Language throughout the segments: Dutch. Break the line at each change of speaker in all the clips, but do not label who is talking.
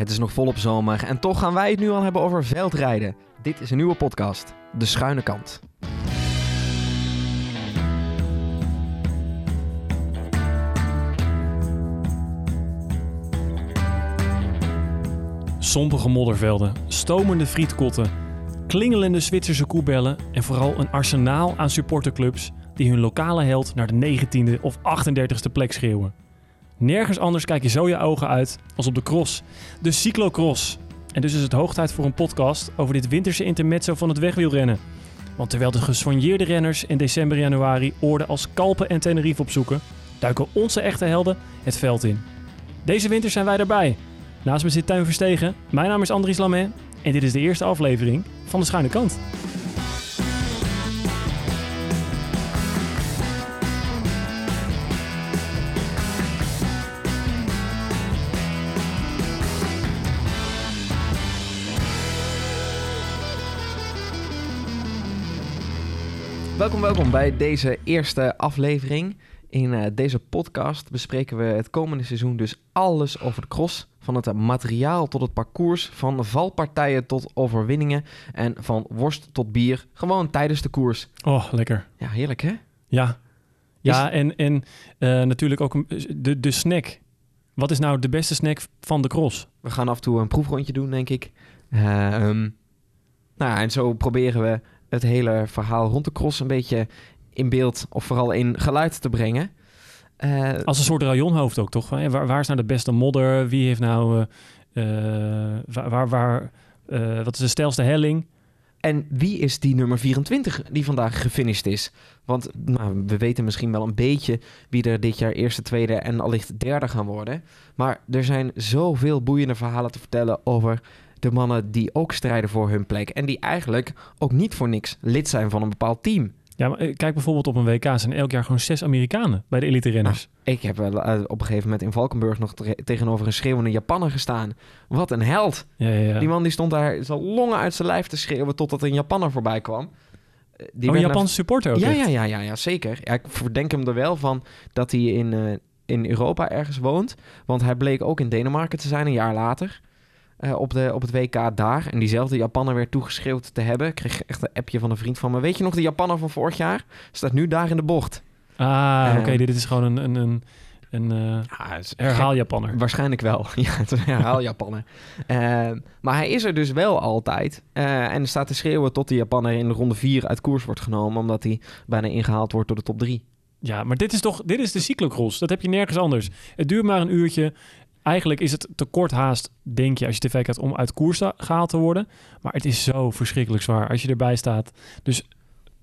Het is nog volop zomer en toch gaan wij het nu al hebben over veldrijden. Dit is een nieuwe podcast, De Schuine Kant.
Sompige moddervelden, stomende frietkotten, klingelende Zwitserse koebellen en vooral een arsenaal aan supporterclubs die hun lokale held naar de 19e of 38e plek schreeuwen. Nergens anders kijk je zo je ogen uit als op de cross, de cyclocross. En dus is het hoog tijd voor een podcast over dit winterse intermezzo van het wegwielrennen. Want terwijl de gesoigneerde renners in december en januari oorden als Kalpen en Tenerife opzoeken, duiken onze echte helden het veld in. Deze winter zijn wij erbij. Naast me zit Tuin Verstegen. Mijn naam is Andries Lamet en dit is de eerste aflevering van De Schuine Kant.
Welkom, welkom bij deze eerste aflevering. In eh, deze podcast bespreken we het komende seizoen dus alles over de cross. Van het materiaal tot het parcours, van valpartijen tot overwinningen en van worst tot bier. Gewoon tijdens de koers.
Oh, lekker.
Ja, heerlijk hè?
Ja, ja en, en eh, natuurlijk ook de, de snack. Wat is nou de beste snack van de cross?
We gaan af en toe een proefrondje doen, denk ik. Ehm, nou, en zo proberen we het hele verhaal rond de cross een beetje in beeld of vooral in geluid te brengen. Eh,
Als een soort rayonhoofd ook, toch? Waar, waar is nou de beste modder? Wie heeft nou... eh, eh, waar, waar, waar, wat is de stelste helling?
En wie is die nummer 24 die vandaag gefinished is? Want nou, we weten misschien wel een beetje wie er dit jaar eerste, tweede en allicht derde gaan worden. Maar er zijn zoveel boeiende verhalen te vertellen over de mannen die ook strijden voor hun plek. En die eigenlijk ook niet voor niks lid zijn van een bepaald team.
Ja, maar eh, kijk bijvoorbeeld op een WK. zijn elk jaar gewoon zes Amerikanen bij de elite renners.
Ik heb wel eh, op een gegeven moment in Valkenburg nog te- tegenover een schreeuwende Japanner gestaan. Wat een held!
Ja, ja, ja.
Die man die stond daar zijn longen uit zijn lijf te schreeuwen totdat een Japanner voorbij kwam. Eh, Die
oh, een Japanse supporter ook
Ja, ja, ja, ja, ja, zeker. Ja, ik verdenk hem er wel van dat hij in, in Europa ergens woont. Want hij bleek ook in Denemarken te zijn een jaar later. Eh, op, de, op het WK daar. En diezelfde Japanner werd toegeschreeuwd te hebben. Ik kreeg echt een appje van een vriend van me. Weet je nog de Japanner van vorig jaar? Staat nu daar in de bocht.
Ah, oké.
Eh,
dit is gewoon een, een, een, een eh,
Ja. Waarschijnlijk wel. Ja, het is een herhaal Japaner. Eh, maar hij is er dus wel altijd. En staat te schreeuwen tot de Japanner in de ronde 4 uit koers wordt genomen. Omdat hij bijna ingehaald wordt door de top 3.
Ja, maar dit is toch dit is de cyclocross. Dat heb je nergens anders. Het duurt maar een uurtje. Eigenlijk is het te kort haast, denk je, als je tv kijkt, om uit koers gehaald te worden. Maar het is zo verschrikkelijk zwaar als je erbij staat. Dus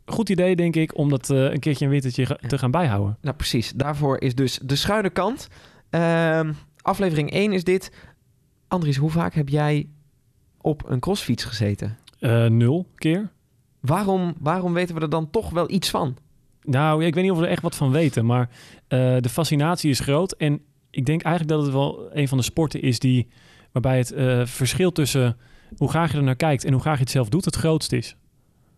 goed idee, denk ik, om dat eh, een keertje een wintertje ga- te gaan bijhouden.
Nou, precies. Daarvoor is dus de schuine kant. Ehm, aflevering 1 is dit. Andries, hoe vaak heb jij op een crossfiets gezeten?
Eh, nul keer.
Waarom, waarom weten we er dan toch wel iets van?
Nou, ik weet niet of we er echt wat van weten, maar eh, de fascinatie is groot. En ik denk eigenlijk dat het wel een van de sporten is die, waarbij het eh, verschil tussen hoe graag je er naar kijkt en hoe graag je het zelf doet, het grootst is.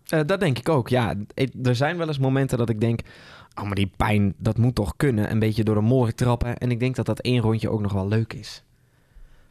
Eh, dat denk ik ook, ja. Er zijn wel eens momenten dat ik denk... Oh, maar die pijn, dat moet toch kunnen? Een beetje door de molen trappen. En ik denk dat dat één rondje ook nog wel leuk is.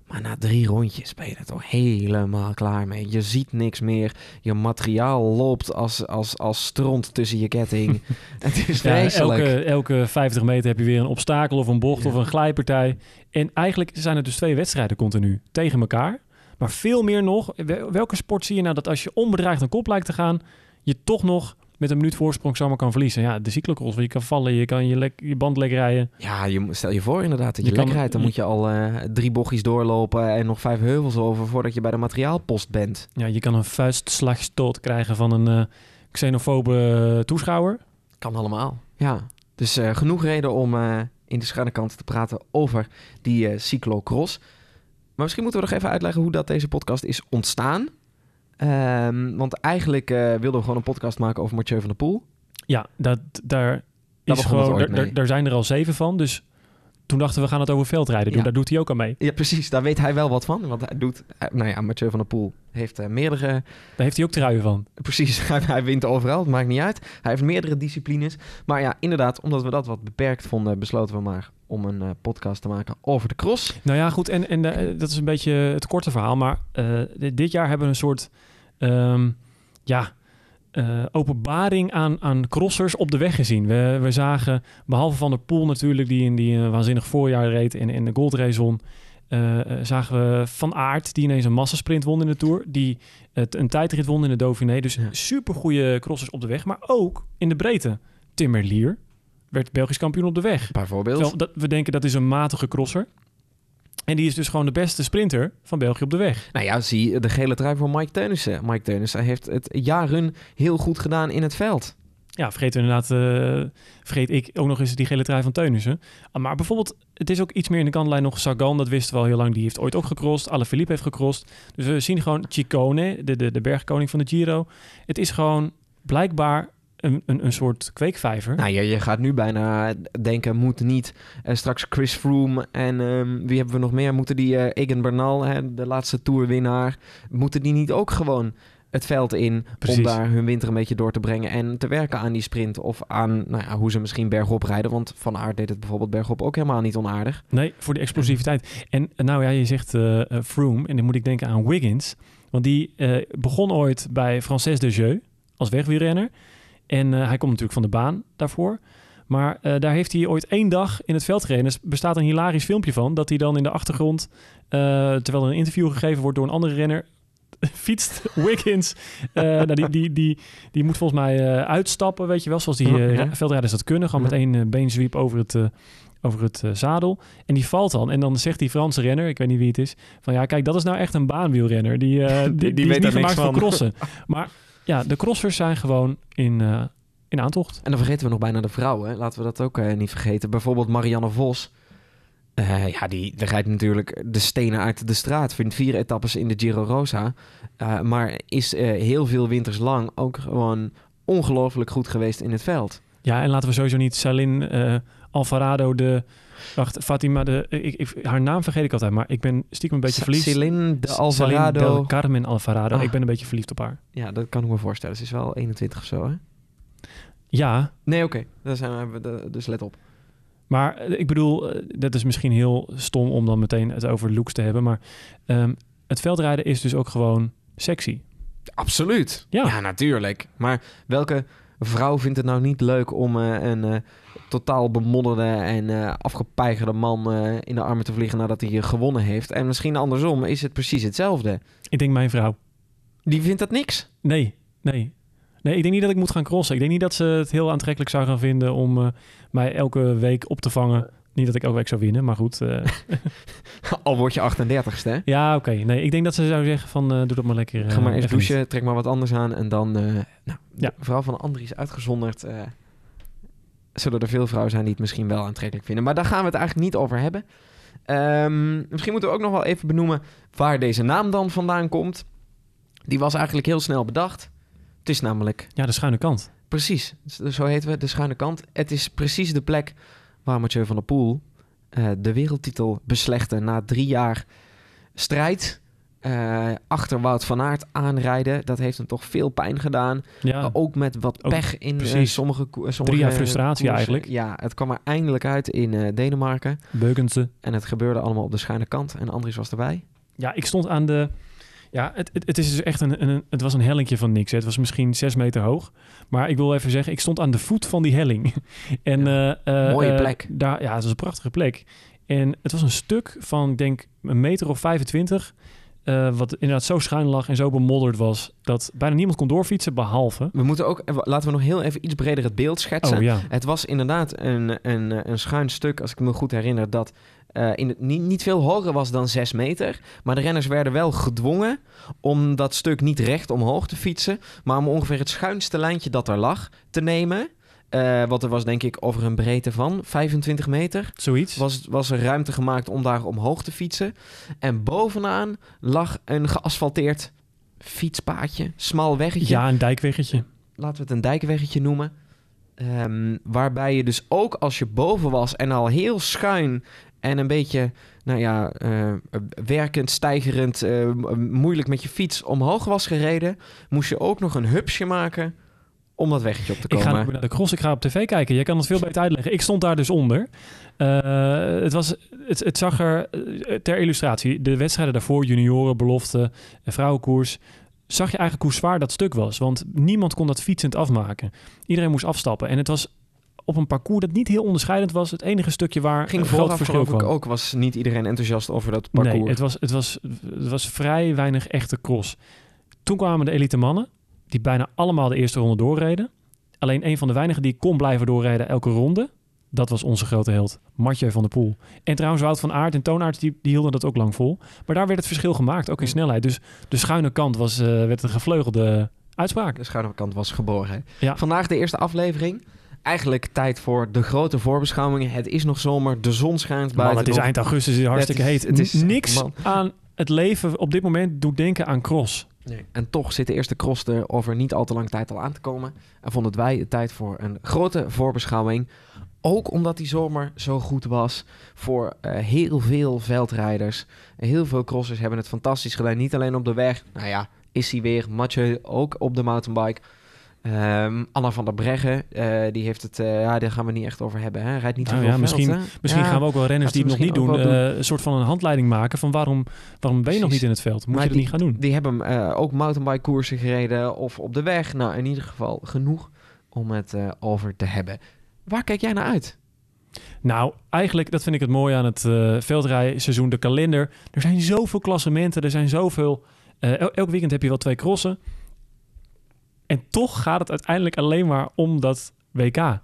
Maar na drie rondjes ben je er toch helemaal klaar mee. Je ziet niks meer. Je materiaal loopt als, als, als stront tussen je ketting. het is
Ja, elke, elke 50 meter heb je weer een obstakel of een bocht
Ja.
of een glijpartij. En eigenlijk zijn er dus twee wedstrijden continu tegen elkaar. Maar veel meer nog, wel- welke sport zie je nou dat als je onbedreigd een kop lijkt te gaan, je toch nog met een minuut voorsprong zomaar kan verliezen? Ja, de cyclocross, je kan vallen, je kan je, lek, je band lek rijden.
Ja, je, stel je voor inderdaad dat je,
Je
rijdt. Dan moet je al eh, drie bochtjes doorlopen en nog vijf heuvels over voordat je bij de materiaalpost bent.
Ja, je kan een vuistslagstoot krijgen van een eh, xenofobe eh, toeschouwer.
Kan allemaal. Ja, dus genoeg reden om in de schuine kant te praten over die cyclocross. Maar misschien moeten we nog even uitleggen hoe dat deze podcast is ontstaan. Ehm, want eigenlijk eh, wilden we gewoon een podcast maken over Mathieu van der Poel.
Ja, dat, daar,
Daar
is gewoon, daar, daar zijn er al zeven van. Dus toen dachten we, gaan het over veldrijden doen.
Ja.
Daar doet hij ook aan mee.
Ja, precies. Daar weet hij wel wat van. Want hij doet... Nou ja, Mathieu van der Poel heeft eh, meerdere...
Daar heeft hij ook truien van.
Precies, hij, hij wint overal. Het maakt niet uit. Hij heeft meerdere disciplines. Maar ja, inderdaad, omdat we dat wat beperkt vonden... besloten we maar om een eh, podcast te maken over de cross.
Nou ja, goed. En, en eh, dat is een beetje het korte verhaal. Maar dit, dit jaar hebben we een soort... ehm, ja, eh, openbaring aan, aan crossers op de weg gezien. We, we zagen, behalve Van der Poel natuurlijk... die in die een waanzinnig voorjaar reed in, in de goldrace won... eh, eh, zagen we Van Aert, die ineens een massasprint won in de Tour. Die het, een tijdrit won in de Dauphiné. Dus
Ja.
super goede crossers op de weg. Maar ook in de breedte. Tim Merlier werd Belgisch kampioen op de weg.
Bijvoorbeeld.
Terwijl dat, we denken dat is een matige crosser. En die is dus gewoon de beste sprinter van België op de weg.
Nou ja, zie de gele trui voor Mike Teunissen. Mike Teunissen heeft het jaren heel goed gedaan in het veld.
Ja, vergeet inderdaad, eh, vergeet ik ook nog eens die gele trui van Teunissen. Ah, Maar bijvoorbeeld, het is ook iets meer in de kantlijn nog Sagan, dat wisten we al heel lang. Die heeft ooit ook gecrossed. Alaphilippe heeft gecrossed. Dus we zien gewoon Ciccone, de, de, de bergkoning van de Giro. Het is gewoon blijkbaar een, een, een soort kweekvijver.
Nou, je, je gaat nu bijna denken, moet niet eh, straks Chris Froome en ehm, wie hebben we nog meer? Moeten die eh, Egan Bernal, hè, de laatste toerwinnaar, moeten die niet ook gewoon het veld in
Precies.
om daar hun winter een beetje door te brengen en te werken aan die sprint of aan nou ja, hoe ze misschien bergop rijden? Want Van Aert deed het bijvoorbeeld bergop ook helemaal niet onaardig.
Nee, voor de explosiviteit. En eh, nou ja, je zegt eh, Froome en dan moet ik denken aan Wiggins. Want die begon ooit bij Frances de Jeu als wegwielrenner. En eh, hij komt natuurlijk van de baan daarvoor. Maar eh, daar heeft hij ooit één dag in het veld gereden. Er bestaat een hilarisch filmpje van. Dat hij dan in de achtergrond, eh, terwijl er een interview gegeven wordt door een andere renner, fietst Wiggins. Nou, die, die, die, die moet volgens mij uitstappen, weet je wel. Zoals die veldrijders dat kunnen. Gewoon met één beenzwiep over het, over het zadel. En die valt dan. En dan zegt die Franse renner, ik weet niet wie het is, van ja, kijk, dat is nou echt een baanwielrenner. Die, die, die,
weet
is niet gemaakt voor
van.
crossen. Maar ja, de crossers zijn gewoon in, eh, in aantocht.
En dan vergeten we nog bijna de vrouwen. Laten we dat ook eh, niet vergeten. Bijvoorbeeld Marianne Vos. Eh, ja, die, die rijdt natuurlijk de stenen uit de straat. Vindt vier etappes in de Giro Rosa. Maar is heel veel winters lang ook gewoon ongelooflijk goed geweest in het veld.
Ja, en laten we sowieso niet Salin Alvarado, de... Wacht, Fatima, de, ik, ik, haar naam vergeet ik altijd, maar ik ben stiekem een beetje verliefd.
Celine de Alvarado.
del Carmen Alvarado.
Ah.
Ik ben een beetje verliefd op haar.
Ja, dat kan ik me voorstellen. Ze is wel 21 of zo, hè?
Ja,
Nee, oké. Daar zijn we, dus let op.
Maar eh, ik bedoel, eh, dat is misschien heel stom om dan meteen het over looks te hebben. Maar ehm, het veldrijden is dus ook gewoon sexy.
Absoluut.
Ja.
Ja. natuurlijk. Maar welke vrouw vindt het nou niet leuk om eh, een totaal bemodderde en eh afgepeigerde man eh, in de armen te vliegen nadat hij eh, gewonnen heeft? En misschien andersom is het precies hetzelfde.
Ik denk mijn vrouw.
Die vindt dat niks.
Nee, nee. Nee, ik denk niet dat ik moet gaan crossen. Ik denk niet dat ze het heel aantrekkelijk zou gaan vinden om mij elke week op te vangen. Niet dat ik elke week zou winnen, maar goed.
Al word je 38ste. hè?
ja, oké. Nee, ik denk dat ze zou zeggen van, doe dat maar lekker.
Ga maar eens
even niet.
douchen, trek maar wat anders aan. En dan, nou,
Ja.
vrouw van Andries uitgezonderd. Zullen er veel vrouwen zijn die het misschien wel aantrekkelijk vinden. Maar daar gaan we het eigenlijk niet over hebben. Ehm, misschien moeten we ook nog wel even benoemen waar deze naam dan vandaan komt. Die was eigenlijk heel snel bedacht. Het is namelijk,
Ja, de schuine kant.
precies, zo heten we, de schuine kant. Het is precies de plek waar Mathieu van der Poel eh, de wereldtitel beslechtte na drie jaar strijd. Eh, achter Wout van Aert aanrijden. Dat heeft hem toch veel pijn gedaan.
Ja,
ook met wat
ook-
pech in eh, sommige, sommige
jaar frustratie
koersen.
eigenlijk.
Ja, het kwam er eindelijk uit in eh, Denemarken.
Beukense.
En het gebeurde allemaal op de schuine kant. En Andries was erbij.
Ja, ik stond aan de. Ja, het, het, het is dus echt een, een. Het was een hellinkje van niks. hè. Het was misschien zes meter hoog. Maar ik wil even zeggen, ik stond aan de voet van die helling. en,
Mooie plek.
daar, ja, het was een prachtige plek. En het was een stuk van, ik denk, een meter of 25. Eh, wat inderdaad zo schuin lag en zo bemodderd was. dat bijna niemand kon doorfietsen, behalve.
We moeten ook, even- laten we nog heel even iets breder het beeld schetsen.
Oh ja.
Het was inderdaad een, een, eh, een schuin stuk, als ik me goed herinner, dat eh, in het, niet, niet veel hoger was dan 6 meter. Maar de renners werden wel gedwongen om dat stuk niet recht omhoog te fietsen, maar om ongeveer het schuinste lijntje dat er lag te nemen. Eh want er was denk ik over een breedte van 25 meter.
Zoiets.
Was, was er ruimte gemaakt om daar omhoog te fietsen. En bovenaan lag een geasfalteerd fietspaadje, smal weggetje
Ja, een dijkweggetje.
laten we het een dijkweggetje noemen. Ehm, waarbij je dus ook als je boven was en al heel schuin en een beetje, nou ja, eh, werkend, stijgerend, eh, moeilijk met je fiets omhoog was gereden, moest je ook nog een hupsje maken om dat weggetje op te
Ik
komen.
ga niet meer naar de cross, ik ga op tv kijken. Jij kan het veel beter uitleggen. Ik stond daar dus onder. Eh, het, was, het, het zag er, eh, ter illustratie, de wedstrijden daarvoor, junioren, belofte, en vrouwenkoers, zag je eigenlijk hoe zwaar dat stuk was. Want niemand kon dat fietsend afmaken. Iedereen moest afstappen. En het was op een parcours dat niet heel onderscheidend was. Het enige stukje waar
Ging
een groot verschil
ik
kwam.
ook, was niet iedereen enthousiast over dat parcours.
Nee, het was, het, was, het was vrij weinig echte cross. Toen kwamen de elite mannen, die bijna allemaal de eerste ronde doorreden. Alleen een van de weinigen die kon blijven doorrijden elke ronde, dat was onze grote held, Mathieu van der Poel. En trouwens Wout van Aert en Toonaert, die, die hielden dat ook lang vol. Maar daar werd het verschil gemaakt, ook in snelheid. Dus de schuine kant was, eh, werd een gevleugelde uitspraak.
De schuine kant was geboren.
Ja.
Vandaag de eerste aflevering. Eigenlijk tijd voor de grote voorbeschouwingen. Het is nog zomer, de zon schijnt buiten.
Man, het is eind augustus, het is hartstikke
Het is-
heet.
het is-
Niks
man.
aan het leven op dit moment doet denken aan cross.
En toch zit de eerste cross er over niet al te lang tijd al aan te komen. En vonden wij het tijd voor een grote voorbeschouwing. Ook omdat die zomer zo goed was voor eh, heel veel veldrijders. Heel veel crossers hebben het fantastisch gedaan. Niet alleen op de weg. Nou ja, is hij weer. Mathieu ook op de mountainbike. Ehm, Anna van der Breggen, eh, die heeft het... eh, ja, daar gaan we niet echt over hebben. Hè? Rijdt niet
Nou
zoveel
ja, misschien-
veld, hè?
Misschien
Ja.
gaan we ook wel renners die het nog niet
misschien
doen, eh, een soort van een handleiding maken van waarom, waarom ben je nog niet in het veld? Moet
Maar
je dat
die-
niet gaan doen?
Die hebben ook mountainbike koersen gereden of op de weg. Nou, in ieder geval genoeg om het over te hebben. Waar kijk jij naar uit?
Nou, eigenlijk, dat vind ik het mooie aan het veldrijseizoen, de kalender. Er zijn zoveel klassementen, er zijn zoveel... el- elk weekend heb je wel twee crossen. En toch gaat het uiteindelijk alleen maar om dat WK.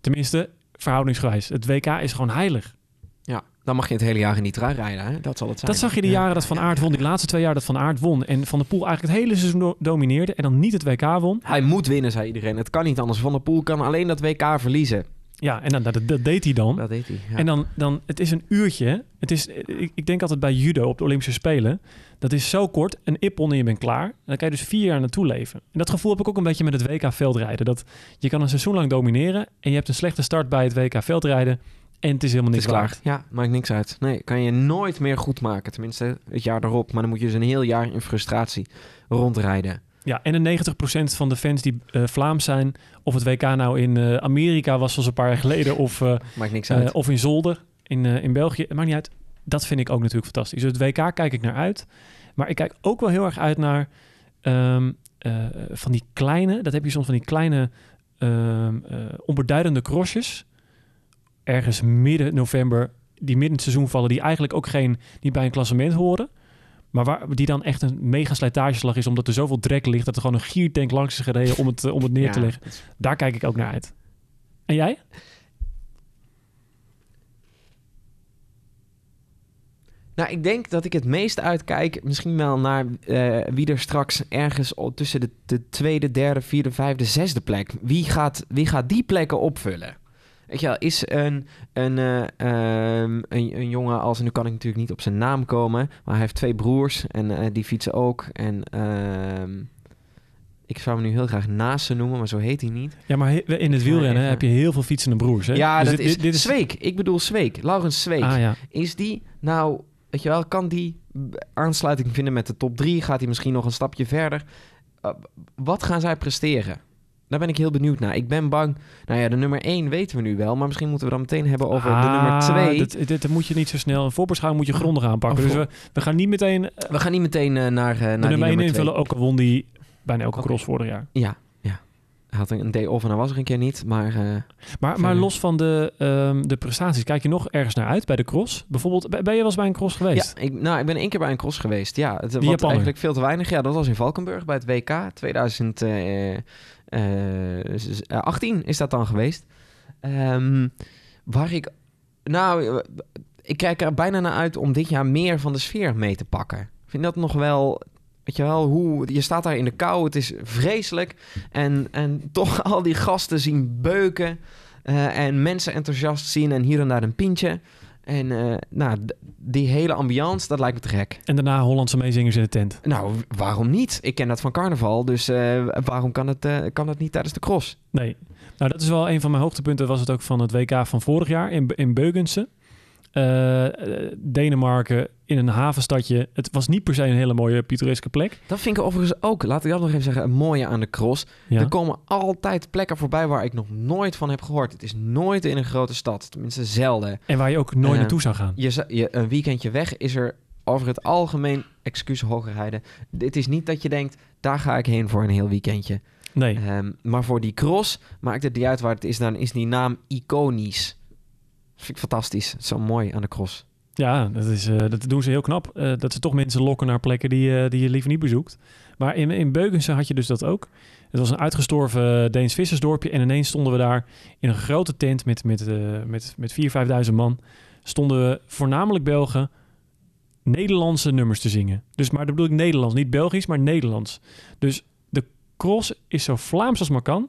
Tenminste, verhoudingsgewijs. Het WK is gewoon heilig.
Ja, dan mag je het hele jaar in die trui rijden. Hè? Dat zal het zijn.
Dat zag je de
Ja.
jaren dat Van Aert won. Die laatste twee jaar dat Van Aert won. En Van der Poel eigenlijk het hele seizoen do- domineerde. En dan niet het WK won.
Hij moet winnen, zei iedereen. Het kan niet anders. Van der Poel kan alleen dat WK verliezen.
Ja, en dan, dat, dat deed hij dan.
Dat deed hij. Ja.
En dan, dan, het is een uurtje. Het is, ik, ik denk altijd bij judo op de Olympische Spelen. Dat is zo kort, een ippon en je bent klaar. En dan kan je dus vier jaar naartoe leven. En dat gevoel heb ik ook een beetje met het WK veldrijden. Dat je kan een seizoen lang domineren en je hebt een slechte start bij het WK veldrijden. En het is helemaal
het
niks
is klaar. Ja, maakt niks uit. Nee, kan je nooit meer goed maken. Tenminste, het jaar erop. Maar dan moet je dus een heel jaar in frustratie rondrijden.
Ja, en de 90% van de fans die eh, Vlaams zijn, of het WK nou in eh, Amerika was zoals een paar jaar geleden, of, eh,
Maakt niks uit.
of in Zolder in, in België, maakt niet uit. Dat vind ik ook natuurlijk fantastisch. Dus het WK kijk ik naar uit. Maar ik kijk ook wel heel erg uit naar ehm, eh, van die kleine, dat heb je soms van die kleine eh, onbeduidende crossjes. Ergens midden november, die midden het seizoen vallen, die eigenlijk ook geen, niet bij een klassement horen. Maar waar, die dan echt een mega slijtageslag is, omdat er zoveel drek ligt dat er gewoon een giertank langs is gereden om het, eh, om het neer te leggen. Daar kijk ik ook naar uit. En jij?
Nou, ik denk dat ik het meest uitkijk misschien wel naar eh, wie er straks ergens tussen de, de tweede, derde, vierde, vijfde, zesde plek. Wie gaat, wie gaat die plekken opvullen? Weet je wel, is een, een, eh, ehm, een, een jongen als, en nu kan ik natuurlijk niet op zijn naam komen, maar hij heeft twee broers en eh, die fietsen ook. En ehm, ik zou hem nu heel graag naast ze noemen, maar zo heet hij niet.
Ja, maar he- in het wielrennen heb je heel veel fietsende broers. Hè?
Ja,
Dus
dat
dit-
is,
dit, is
Zweek. Ik bedoel Zweek. Laurens Zweek.
Ah ja.
Is die nou, weet je wel, kan die aansluiting vinden met de top 3? Gaat hij misschien nog een stapje verder? Uh, wat gaan zij presteren? Daar ben ik heel benieuwd naar. Ik ben bang. Nou ja, de nummer 1 weten we nu wel. Maar misschien moeten we dan meteen hebben over de nummer
Ah,
2.
Dit, dit, dit moet je niet zo snel. Een voorbeschouwing moet je grondig aanpakken. Dus we, we gaan niet meteen eh,
We gaan niet meteen eh, naar, eh,
de
naar
nummer 1
nummer 2.
invullen. Ook al won die bijna elke
Oké.
cross vorig jaar.
Ja, ja. Hij had een day off en hij was er een keer niet. Maar eh,
Maar, maar los van de, ehm, de prestaties, kijk je nog ergens naar uit bij de cross? Bijvoorbeeld, ben je wel eens bij een cross geweest?
ja, ik, nou, ik ben één keer bij een cross geweest. Ja, het was eigenlijk veel te weinig. Ja, dat was in Valkenburg bij het WK 2018 is dat dan geweest. Ehm, waar ik... Nou, eh, ik kijk er bijna naar uit om dit jaar meer van de sfeer mee te pakken. Ik vind dat nog wel... Weet je wel, hoe, je staat daar in de kou, het is vreselijk. En, en toch al die gasten zien beuken. eh, en mensen enthousiast zien en hier en daar een pintje. En eh, nou, die hele ambiance, dat lijkt me te gek.
En daarna Hollandse meezingers in de tent.
Nou, waarom niet? Ik ken dat van carnaval, dus eh, waarom kan het, kan het niet tijdens de cross?
Nee. Nou, dat is wel een van mijn hoogtepunten. Was het ook van het WK van vorig jaar in, in Beugense. Uh, Denemarken in een havenstadje. Het was niet per se een hele mooie pittoreske plek.
Dat vind ik overigens ook, laat ik dat nog even zeggen, een mooie aan de cross.
Ja.
Er komen altijd plekken voorbij waar ik nog nooit van heb gehoord. Het is nooit in een grote stad, tenminste zelden.
En waar je ook nooit
Eh,
naartoe zou gaan.
Je, je, een weekendje weg is er over het algemeen, excuus hogerheide. Het is niet dat je denkt, daar ga ik heen voor een heel weekendje.
Nee.
Ehm, maar voor die cross maakt het niet uit waar het is. Dan is die naam iconisch. Vind ik fantastisch. Zo mooi aan de cross.
Ja, dat, is, eh, dat doen ze heel knap. Eh, dat ze toch mensen lokken naar plekken die, eh, die je liever niet bezoekt. Maar in, in had je dus dat ook. Het was een uitgestorven Deens vissersdorpje. En ineens stonden we daar in een grote tent met, met, met, met 4.000, 5.000 man. Stonden we voornamelijk Belgen Nederlandse nummers te zingen. Dus, maar dat bedoel ik Nederlands. Niet Belgisch, maar Nederlands. Dus de cross is zo Vlaams als maar kan.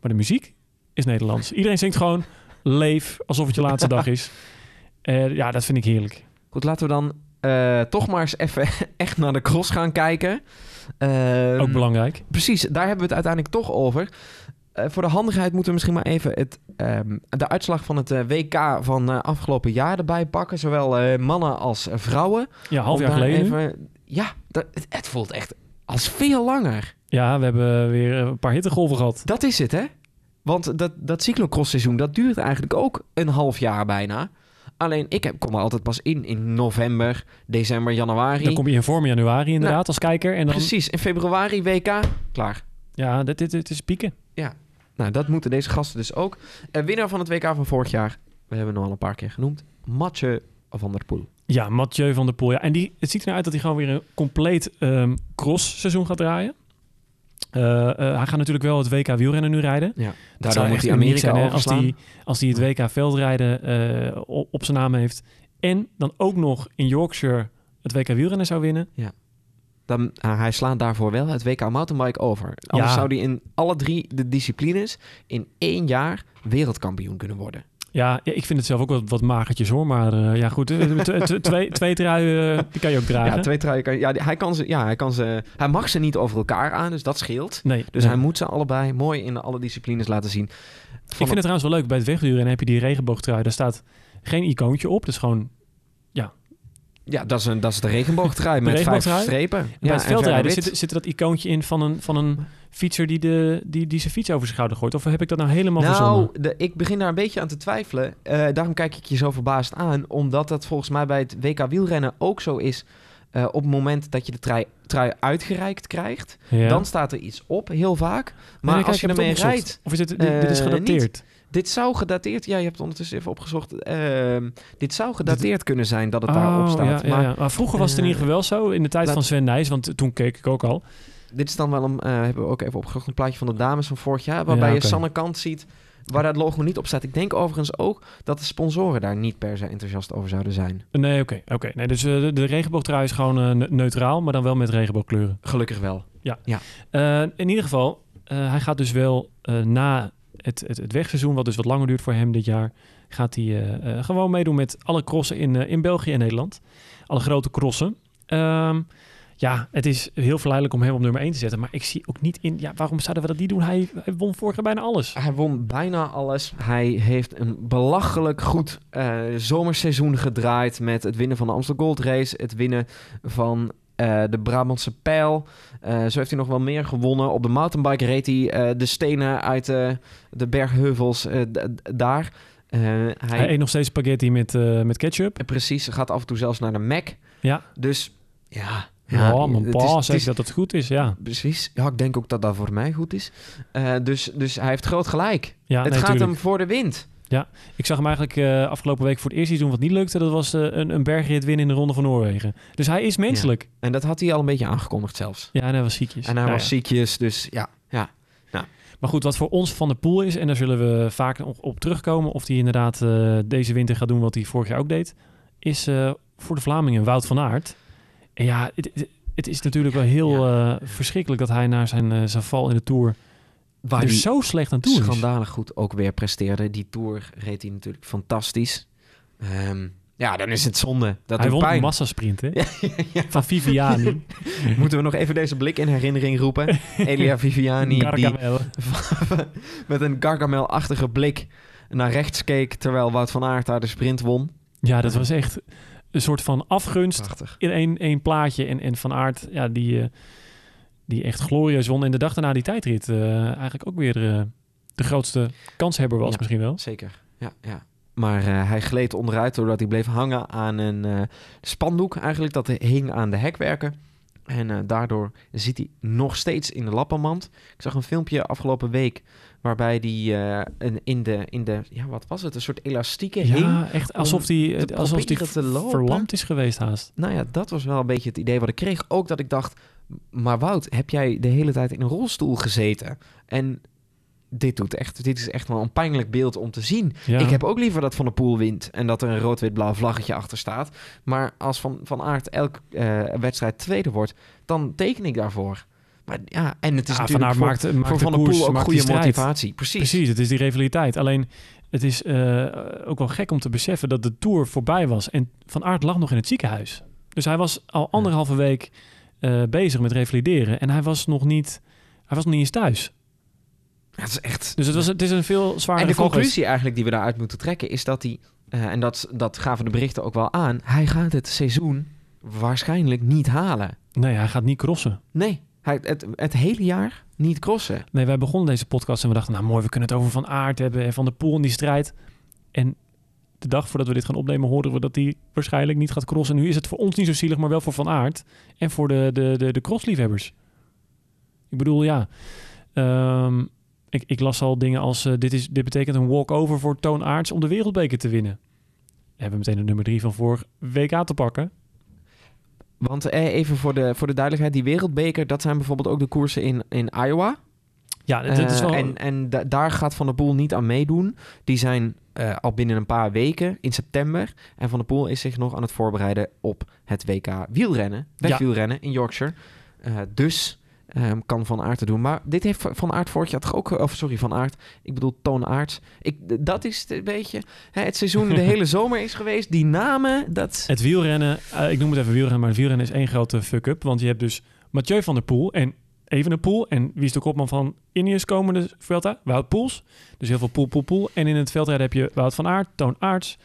Maar de muziek is Nederlands. Iedereen zingt gewoon leef alsof het je laatste dag is. Eh, ja, dat vind ik heerlijk.
Goed, laten we dan eh, toch maar eens even echt naar de cross gaan kijken. Ehm,
Ook belangrijk.
Precies, daar hebben we het uiteindelijk toch over. Eh, voor de handigheid moeten we misschien maar even het, ehm, de uitslag van het WK van afgelopen jaar erbij pakken. Zowel mannen als vrouwen.
Ja, half
Om
jaar geleden
even- Ja, dat, het, het voelt echt als veel langer.
Ja, we hebben weer een paar hittegolven gehad.
Dat is het, hè? Want dat, dat cyclocross-seizoen, dat duurt eigenlijk ook een half jaar bijna. Alleen, ik heb, kom er altijd pas in in november, december, januari.
Dan kom je in vorm januari inderdaad
Nou,
als kijker. En dan,
Precies, in februari WK, klaar.
ja, dit, dit, dit is pieken.
Nou, dat moeten deze gasten dus ook. En winnaar van het WK van vorig jaar, we hebben hem al een paar keer genoemd, Mathieu van der Poel.
Ja, Mathieu van der Poel. Ja. En die, het ziet er nou uit dat hij gewoon weer een compleet ehm cross-seizoen gaat draaien. Eh, eh, hij gaat natuurlijk wel het WK wielrennen nu rijden.
Ja, daardoor moet hij Amerika
zijn, hè, als hij als hij het WK veldrijden eh, op, op zijn naam heeft. En dan ook nog in Yorkshire het WK wielrennen zou winnen.
Dan, ah, hij slaat daarvoor wel het WK mountainbike over. Anders
Ja.
zou hij in alle drie de disciplines in één jaar wereldkampioen kunnen worden.
Ja, ja, ik vind het zelf ook wat, wat magertjes hoor. Maar eh, ja, goed. eh, twee, twee truien, eh, die kan je ook dragen.
Ja, twee truien kan, ja, hij kan ze, ja, hij kan ze, hij mag ze niet over elkaar aan, dus dat scheelt.
Nee,
Dus
nee.
hij moet ze allebei mooi in alle disciplines laten zien.
Ik vind het trouwens wel leuk. Bij het wegduren heb je die regenboogtrui. Daar staat geen icoontje op. Dus gewoon
Ja, dat is, een, dat is de regenboogtrui met vijf
regenboogtrui?
strepen. Ja,
bij het
en
veldrijden zit, zit er dat icoontje in van een, van een fietser die, de, die, die zijn fiets over zijn schouder gooit. Of heb ik dat nou helemaal
Nou,
verzonnen?
de, ik begin daar een beetje aan te twijfelen. Eh, daarom kijk ik je zo verbaasd aan. Omdat dat volgens mij bij het WK wielrennen ook zo is. Eh, op het moment dat je de trui, trui uitgereikt krijgt,
Ja.
dan staat er iets op, heel vaak. Maar als je
het
ermee rijdt,
Of is dit, dit, dit is
Eh,
gedateerd?
dit zou gedateerd... Ja, je hebt het ondertussen even opgezocht. Ehm, dit zou gedateerd kunnen zijn dat het daarop
Oh,
staat.
Ja,
maar
ja. maar vroeger was het in ieder geval wel zo. In de tijd van Sven Nijs. Want toen keek ik ook al.
Dit is dan wel een... eh, hebben we ook even opgezocht, een plaatje van de dames van vorig jaar. Waarbij
Ja,
je. Sanne Kant ziet waar dat logo niet op staat. Ik denk overigens ook dat de sponsoren daar niet per se enthousiast over zouden zijn.
Nee, oké. oké. Nee, dus eh, de, de regenboogtrui is gewoon eh, ne- neutraal. Maar dan wel met regenboogkleuren.
Gelukkig wel.
Eh, in ieder geval, hij gaat dus wel na het, het, het wegseizoen, wat dus wat langer duurt voor hem dit jaar, gaat hij gewoon meedoen met alle crossen in, in België en Nederland. Alle grote crossen. Ehm, ja, het is heel verleidelijk om hem op nummer 1 te zetten, maar ik zie ook niet in, ja, waarom zouden we dat niet doen? Hij, hij won vorig jaar bijna alles.
Hij won bijna alles. Hij heeft een belachelijk goed eh, zomerseizoen gedraaid met het winnen van de Amstel Gold Race, het winnen van eh, de Brabantse Pijl. Eh, zo heeft hij nog wel meer gewonnen. Op de mountainbike reed hij de stenen uit de bergheuvels daar. Hij,
Hij eet nog steeds spaghetti met, met ketchup.
precies, gaat af en toe zelfs naar de Mac.
Ja,
Dus ja,
ja, mijn
het
pa
is-
zegt
is-
dat het goed is, ja.
Precies. Ja, ik denk ook dat dat voor mij goed is. Eh, dus, dus hij heeft groot gelijk.
ja
het
nee,
gaat
tuurlijk.
hem voor de wind.
Ik zag hem eigenlijk eh, afgelopen week voor het eerst iets doen wat niet lukte. Dat was eh, een, een bergrit winnen in de Ronde van Noorwegen. Dus hij is menselijk.
En dat had hij al een beetje aangekondigd zelfs.
Ja, en hij was ziekjes.
En hij
Nou
was
ja.
ziekjes, dus ja. ja.
Maar goed, wat voor ons Van de Poel is, en daar zullen we vaak nog op terugkomen... of hij inderdaad deze winter gaat doen wat hij vorig jaar ook deed... is voor de Vlamingen Wout van Aert. En ja, het, is natuurlijk wel heel eh, verschrikkelijk... dat hij na zijn, eh, zijn val in de Tour
Waar hij
zo slecht aan toe is.
schandalig goed ook weer presteerde. Die Tour reed hij natuurlijk fantastisch. Ehm, Ja, dan is het zonde. Dat
Hij won
pijn.
massasprint, hè?
Ja, ja.
Van Viviani.
Moeten we nog even deze blik in herinnering roepen? Elia Viviani, die met een Gargamel-achtige blik naar rechts keek... terwijl Wout van Aert daar de sprint won.
Ja, dat was echt een soort van afgunst
Prachtig.
in één, één plaatje. En, en Van Aert, ja, die, eh, die echt glorieus won. En de dag daarna die tijdrit eh, eigenlijk ook weer eh, de grootste kanshebber was
Ja.
misschien wel.
Zeker, ja. ja. Maar hij gleed onderuit doordat hij bleef hangen aan een spandoek eigenlijk. Dat hing aan de hekwerken. En daardoor zit hij nog steeds in de lappenmand. Ik zag een filmpje afgelopen week waarbij hij eh, een, in, de, in de, ja wat was het, een soort elastieke hing.
Ja, echt alsof die,
te
alsof die verlamd is geweest haast.
Nou ja, dat was wel een beetje het idee wat ik kreeg. Ook dat ik dacht, maar Wout, heb jij de hele tijd in een rolstoel gezeten? En dit, doet echt, dit is echt wel een pijnlijk beeld om te zien.
Ja.
Ik heb ook liever dat Van der Poel wint en dat er een rood-wit-blauw vlaggetje achter staat. Maar als Van, van Aert elke eh, wedstrijd tweede wordt, dan teken ik daarvoor. Maar ja, en het is
Ja,
natuurlijk voor,
maakt, maakt
voor Van der Poel ook goede motivatie. Precies.
Precies, het is die rivaliteit. Alleen, het is eh, ook wel gek om te beseffen dat de Tour voorbij was. En Van Aert lag nog in het ziekenhuis. Dus hij was al anderhalve week eh, bezig met revalideren. En hij was nog niet, hij was nog niet eens thuis.
Ja, het is echt...
Dus het, was, het is een veel zwaarder
En de conclusie eigenlijk die we daaruit moeten trekken is dat hij, eh, en dat, dat gaven de berichten ook wel aan, hij gaat het seizoen waarschijnlijk niet halen.
Nee, hij gaat niet crossen.
Nee, hij, het, hele jaar niet crossen.
Nee, wij begonnen deze podcast en we dachten, nou mooi, we kunnen het over Van Aert hebben en Van der Poel in die strijd. En de dag voordat we dit gaan opnemen horen we dat hij waarschijnlijk niet gaat crossen. Nu is het voor ons niet zo zielig, maar wel voor Van Aert en voor de, de, de, de crossliefhebbers. Ik bedoel, ja, ehm, ik, ik las al dingen als, eh, dit, is, dit betekent een walk-over voor Toon Aerts om de wereldbeker te winnen. We hebben meteen de nummer drie van vorig WK te pakken.
Want eh, even voor de, voor de duidelijkheid, die wereldbeker, dat zijn bijvoorbeeld ook de koersen in, in Iowa.
Ja, dat, dat is
Eh,
wel...
En, en da- daar gaat Van der Poel niet aan meedoen. Die zijn eh, al binnen een paar weken in september. En Van der Poel is zich nog aan het voorbereiden op het WK wielrennen. Wegwielrennen in Yorkshire. Eh, dus ehm, kan Van Aert het doen. Maar dit heeft Van Aert vorig jaar toch ook... Of sorry, Van Aert. Ik bedoel Toon Aerts. Ik, dat is een beetje... Hè, het seizoen de hele zomer is geweest. Die namen, dat...
Het wielrennen, eh, ik noem het even wielrennen, maar het wielrennen is één grote fuck-up. Want je hebt dus Mathieu van der Poel en Evenepoel. En wie is de kopman van Ineos komende Vuelta? Wout Poels. Dus heel veel poel, poel, poel. En in het veldrijden heb je Wout van Aert, Toon Aerts.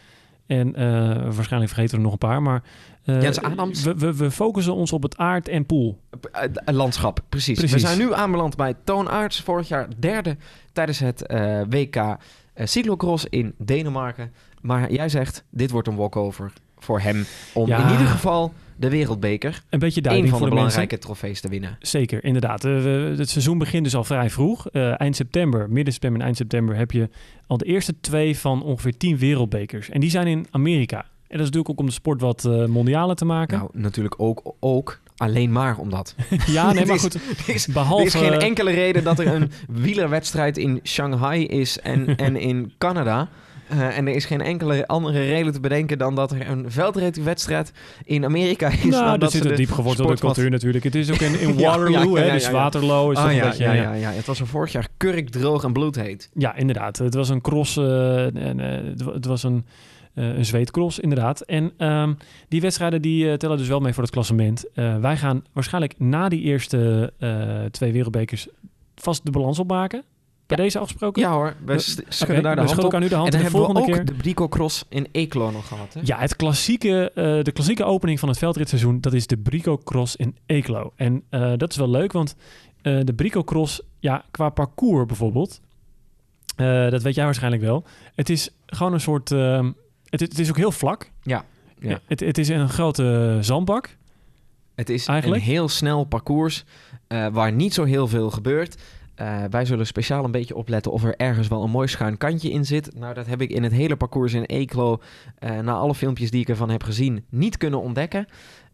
En eh, waarschijnlijk vergeten we er nog een paar. Maar eh,
Jens Adams.
We, we, we focussen ons op het aard en poel.
Eh, landschap, precies.
Precies.
We zijn nu aanbeland bij Toon Aerts. Vorig jaar derde tijdens het WK cyclocross in Denemarken. Maar jij zegt, dit wordt een walkover voor hem. Om
Ja.
in ieder geval de wereldbeker,
Een beetje
een
duiding
van de belangrijke trofees te winnen.
Zeker, inderdaad. Eh, het seizoen begint dus al vrij vroeg. Eh, eind september, midden september en eind september heb je al de eerste twee van ongeveer tien wereldbekers. En die zijn in Amerika. En dat is natuurlijk ook om de sport wat eh mondiale te maken.
Nou, natuurlijk ook, ook alleen maar omdat.
ja, nee, maar goed.
Er is,
Behalve,
er is geen enkele reden dat er een wielerwedstrijd in Shanghai is en, en in Canada. Eh, en er is geen enkele andere reden te bedenken dan dat er een veldritwedstrijd in Amerika is.
nou, dat zit een diep gewortelde cultuur natuurlijk. Het is ook in, in Waterloo,
ja,
dus. Waterloo is
Ah,
een beetje...
ja,
ja.
het was er vorig jaar kurkdroog en bloedheet.
Ja, inderdaad. Het was een cross, eh, en, eh, het wa- het was een, een zweetcross, inderdaad. En ehm, die wedstrijden die tellen dus wel mee voor het klassement. Wij gaan waarschijnlijk na die eerste twee wereldbekers vast de balans opmaken. Bij deze afgesproken?
Ja hoor, we schudden daar de hand op.
nu de hand.
En dan
de
hebben we ook
keer...
de Brico Cross in Eeklo nog gehad. Hè?
Ja, het klassieke, eh, de klassieke opening van het veldritseizoen, dat is de Brico Cross in Eeklo. En eh, dat is wel leuk, want eh, de Brico Cross, ja, qua parcours bijvoorbeeld, dat weet jij waarschijnlijk wel. Het is gewoon een soort, ehm, het, het is ook heel vlak.
Ja, ja.
Het, het is een grote zandbak.
Het is
Eigenlijk?
een heel snel parcours waar niet zo heel veel gebeurt. Eh, wij zullen speciaal een beetje opletten of er ergens wel een mooi schuin kantje in zit. Nou, dat heb ik in het hele parcours in Eeklo, eh, na alle filmpjes die ik ervan heb gezien, niet kunnen ontdekken.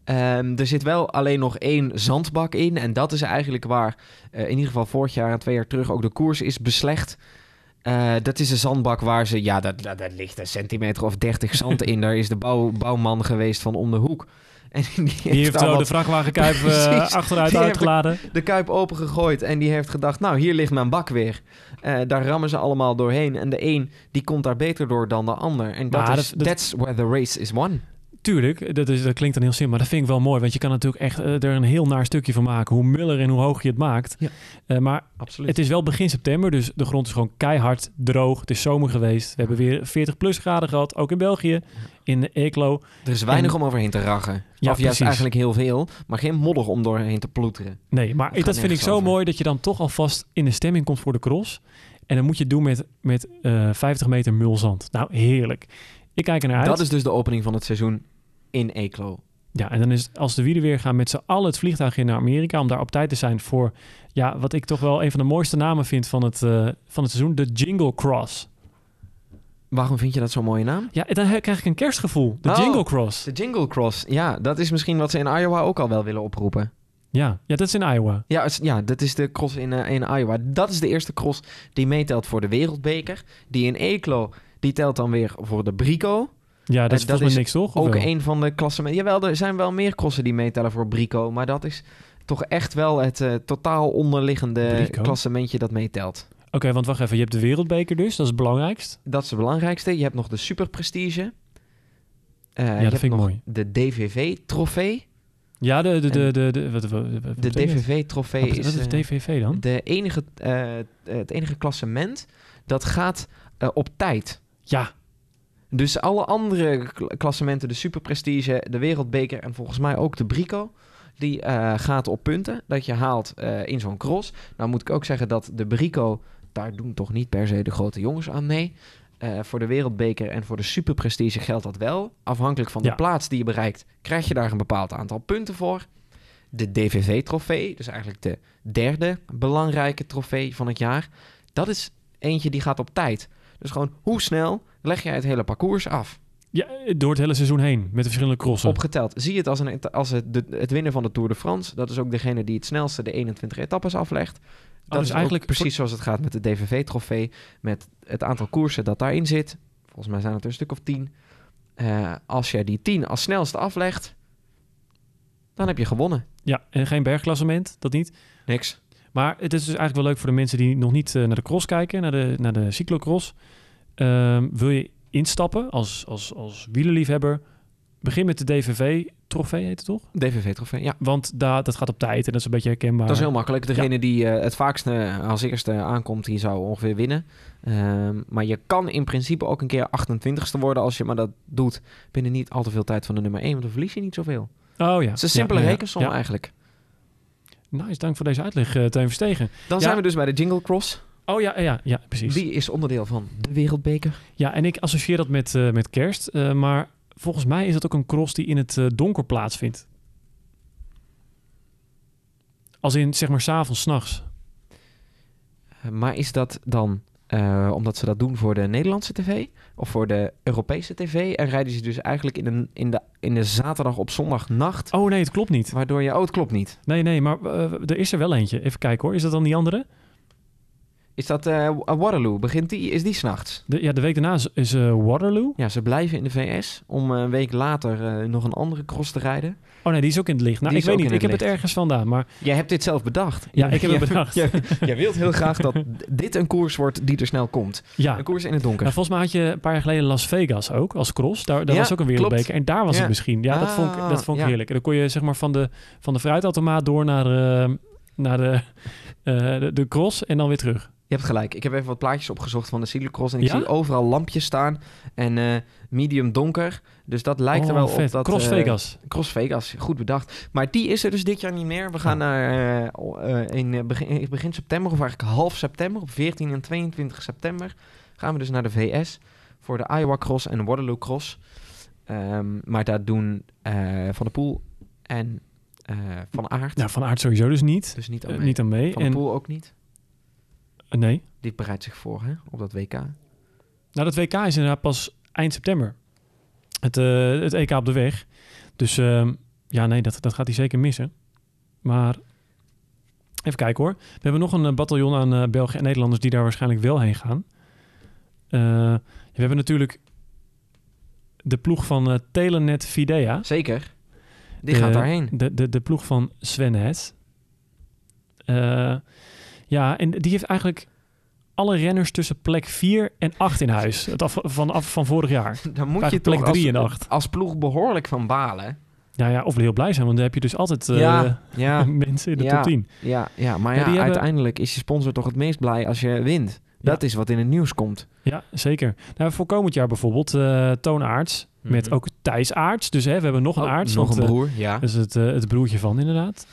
Ehm, er zit wel alleen nog één zandbak in. En dat is eigenlijk waar, eh, in ieder geval vorig jaar en twee jaar terug, ook de koers is beslecht. Dat is een zandbak waar ze, ja, dat ligt een centimeter of dertig zand in. Daar is de bouw, bouwman geweest van om de hoek. En die heeft,
Die heeft
daar
zo de vrachtwagenkuip eh,
Precies.
achteruit
Die heeft-
uitgeladen.
de kuip opengegooid en die heeft gedacht, nou, hier ligt mijn bak weer. Eh, daar rammen ze allemaal doorheen. En de een, die komt daar beter door dan de ander. En dat is,
dat-
that's where the race is won.
Tuurlijk, dat, is, dat klinkt dan heel simpel, maar dat vind ik wel mooi. Want je kan natuurlijk echt eh, er een heel naar stukje van maken. Hoe muller en hoe hoog je het maakt.
Ja.
Eh, maar
Absoluut.
het is wel begin september, dus de grond is gewoon keihard droog. Het is zomer geweest. We hebben weer 40 plus graden gehad, ook in België, in Eeklo.
er is weinig
en-
om overheen te rachen.
Ja,
of juist eigenlijk heel veel, maar geen modder om doorheen te ploeteren.
Nee, maar
gaat
dat vind ik zo
over.
mooi dat je dan toch alvast in de stemming komt voor de cross. En dan moet je het doen met, met eh 50 meter mulzand. Nou, heerlijk. Ik kijk er naar uit.
Dat is dus de opening van het seizoen in Eeklo.
Ja, en dan is het, als de wielen weer gaan met z'n allen het vliegtuig in naar Amerika... om daar op tijd te zijn voor, ja, wat ik toch wel een van de mooiste namen vind van het, eh, van het seizoen... de Jingle Cross.
Waarom vind je dat zo'n mooie naam?
Ja, dan krijg ik een kerstgevoel. De
Oh.
Jingle Cross.
De Jingle Cross. Ja, dat is misschien wat ze in Iowa ook al wel willen oproepen.
Ja, ja, dat is in Iowa.
Ja, het ja dat is de cross in, eh, in Iowa. Dat is de eerste cross die meetelt voor de wereldbeker. Die in Eeklo, die telt dan weer voor de Brico.
Ja, dat is
dat
volgens mij
is
niks, toch?
Ook
wel?
een van de klassen. Jawel, er zijn wel meer crossen die meetellen voor Brico. Maar dat is toch echt wel het eh, totaal onderliggende
Brico?
klassementje dat meetelt.
Oké, want wacht even. Je hebt de wereldbeker dus, dat is het belangrijkst.
Dat is het belangrijkste. Je hebt nog de Super Prestige. Eh, je
dat vind ik
nog
mooi.
de DVV-trofee.
Ja, de, de, de, de, de, wat, wat, wat
De
betekent het?
DVV-trofee
Wat, wat
is
is
eh,
DVV dan?
de enige, eh, het enige klassement dat gaat eh, op tijd.
Ja,
Dus alle andere kl- klassementen, de Super Prestige, de Wereldbeker en volgens mij ook de Brico, die eh, gaat op punten dat je haalt eh, in zo'n cross. Nou moet ik ook zeggen dat de Brico, daar doen toch niet per se de grote jongens aan mee. Eh, voor de Wereldbeker en voor de Super Prestige geldt dat wel. Afhankelijk van de
Ja.
plaats die je bereikt, krijg je daar een bepaald aantal punten voor. De DVV-trofee, dus eigenlijk de derde belangrijke trofee van het jaar, dat is eentje die gaat op tijd. Dus gewoon hoe snel leg jij het hele parcours af?
ja, door het hele seizoen heen met de verschillende crossen.
Opgeteld. Zie je het als, een, als het, de, het winnen van de Tour de France. Dat is ook degene die het snelste de 21 etappes aflegt. Dat
dus
is
eigenlijk
precies zoals het gaat met de DVV-trofee. Met het aantal koersen dat daarin zit. Volgens mij zijn het er een stuk of tien. Eh, als jij die 10 als snelste aflegt, dan heb je gewonnen.
Ja, en geen bergklassement, dat niet.
Niks.
Maar het is dus eigenlijk wel leuk voor de mensen die nog niet eh, naar de cross kijken, naar de, naar de cyclocross. Ehm, wil je instappen als, als, als wielerliefhebber? Begin met de DVV-trofee, heet het toch?
DVV-trofee, ja.
Want daar, dat gaat op tijd en dat is een beetje herkenbaar.
Dat is heel makkelijk. Degene die eh, het vaakste als eerste aankomt, die zou ongeveer winnen. Ehm, maar je kan in principe ook een keer 28ste worden als je maar dat doet binnen niet al te veel tijd van de nummer 1, want dan verlies je niet zoveel.
Oh ja.
Het is een simpele
Ja, ja, ja.
rekensom eigenlijk.
Nice, dank voor deze uitleg, uh, Teun Verstegen.
Dan zijn we dus bij de Jingle Cross.
Oh ja, ja, ja, precies.
Die is onderdeel van de Wereldbeker.
Ja, en ik associeer dat met, eh, met kerst. eh, maar volgens mij is dat ook een cross die in het eh, donker plaatsvindt. Als in, zeg maar, s'avonds, s'nachts.
Maar is dat dan omdat ze dat doen voor de Nederlandse tv? Of voor de Europese tv? En rijden ze dus eigenlijk in de, in de, in de zaterdag op zondag nacht?
Oh nee, het klopt niet.
Waardoor je... Oh, het klopt niet.
Nee, nee, maar er is er wel eentje. Even kijken hoor. Is dat dan die andere?
Is dat eh, Waterloo? Begint die? Is die s'nachts?
Ja, de week daarna is, is eh, Waterloo.
Ja, ze blijven in de VS om een week later eh, nog een andere cross te rijden.
Oh nee, die is ook in het licht. Nou,
Die
ik weet niet. Ik
het
heb het ergens vandaan. Maar
Jij hebt dit zelf bedacht.
ja, ik heb het bedacht.
Jij, jij wilt heel graag dat dit een koers wordt die er snel komt.
Ja.
Een koers in het donker.
Nou, volgens mij had je een paar jaar geleden Las Vegas ook als cross. Daar, daar
Ja,
was ook een wereldbeker. En daar was
Ja.
het misschien. Ja, dat vond ik,
Ah,
dat vond ik
ja.
heerlijk. En dan kon je zeg maar van de, van de fruitautomaat door naar, eh, naar de, eh, de, de cross en dan weer terug.
Je hebt gelijk. Ik heb even wat plaatjes opgezocht van de cyclocross. En ik
Ja?
zie overal lampjes staan. En eh, medium donker. Dus dat lijkt er
Oh,
wel
vet.
op dat...
Cross
eh,
Vegas.
Cross Vegas, goed bedacht. Maar die is er dus dit jaar niet meer. We gaan
Oh.
naar eh, in begin, in begin september, of eigenlijk half september, op 14 en 22 september, gaan we dus naar de VS voor de Iowa Cross en de Waterloo Cross. Ehm, maar daar doen Van der Poel en Van Aert
Nou, van aard sowieso dus niet.
dus niet aan mee.
niet aan mee.
Van
En,
der Poel ook niet.
Eh, nee.
Die bereidt zich voor hè, op dat WK.
Nou, dat WK is inderdaad pas eind september. Het, eh, het EK op de weg. Dus ehm, ja, nee, dat, dat gaat hij zeker missen. Maar even kijken hoor. We hebben nog een eh, bataljon aan Belgen en Nederlanders die daar waarschijnlijk wel heen gaan. We hebben natuurlijk de ploeg van Telenet Videa.
Zeker. Die
de-
gaat daarheen.
De, de, de ploeg van Sven Hes. Eh, ja, en die heeft eigenlijk alle renners tussen plek 4 en 8 in huis. Het af, van, af, van vorig jaar.
Dan moet je
plek
toch als,
drie en
als ploeg behoorlijk van balen.
Ja, ja, of heel blij zijn, want dan heb je dus altijd eh,
ja, ja,
mensen in de
Ja.
top 10.
ja, ja, maar
Ja, hebben-
uiteindelijk is je sponsor toch het meest blij als je wint. Dat is wat in het nieuws komt.
Ja, zeker. Nou, voor komend jaar bijvoorbeeld eh Toon Aarts. Met
Mhm.
ook Thijs Aarts. Dus hè, we hebben nog een
Oh,
Aarts.
nog
want,
een
eh,
broer, ja.
Dat is het, eh, het broertje van, inderdaad.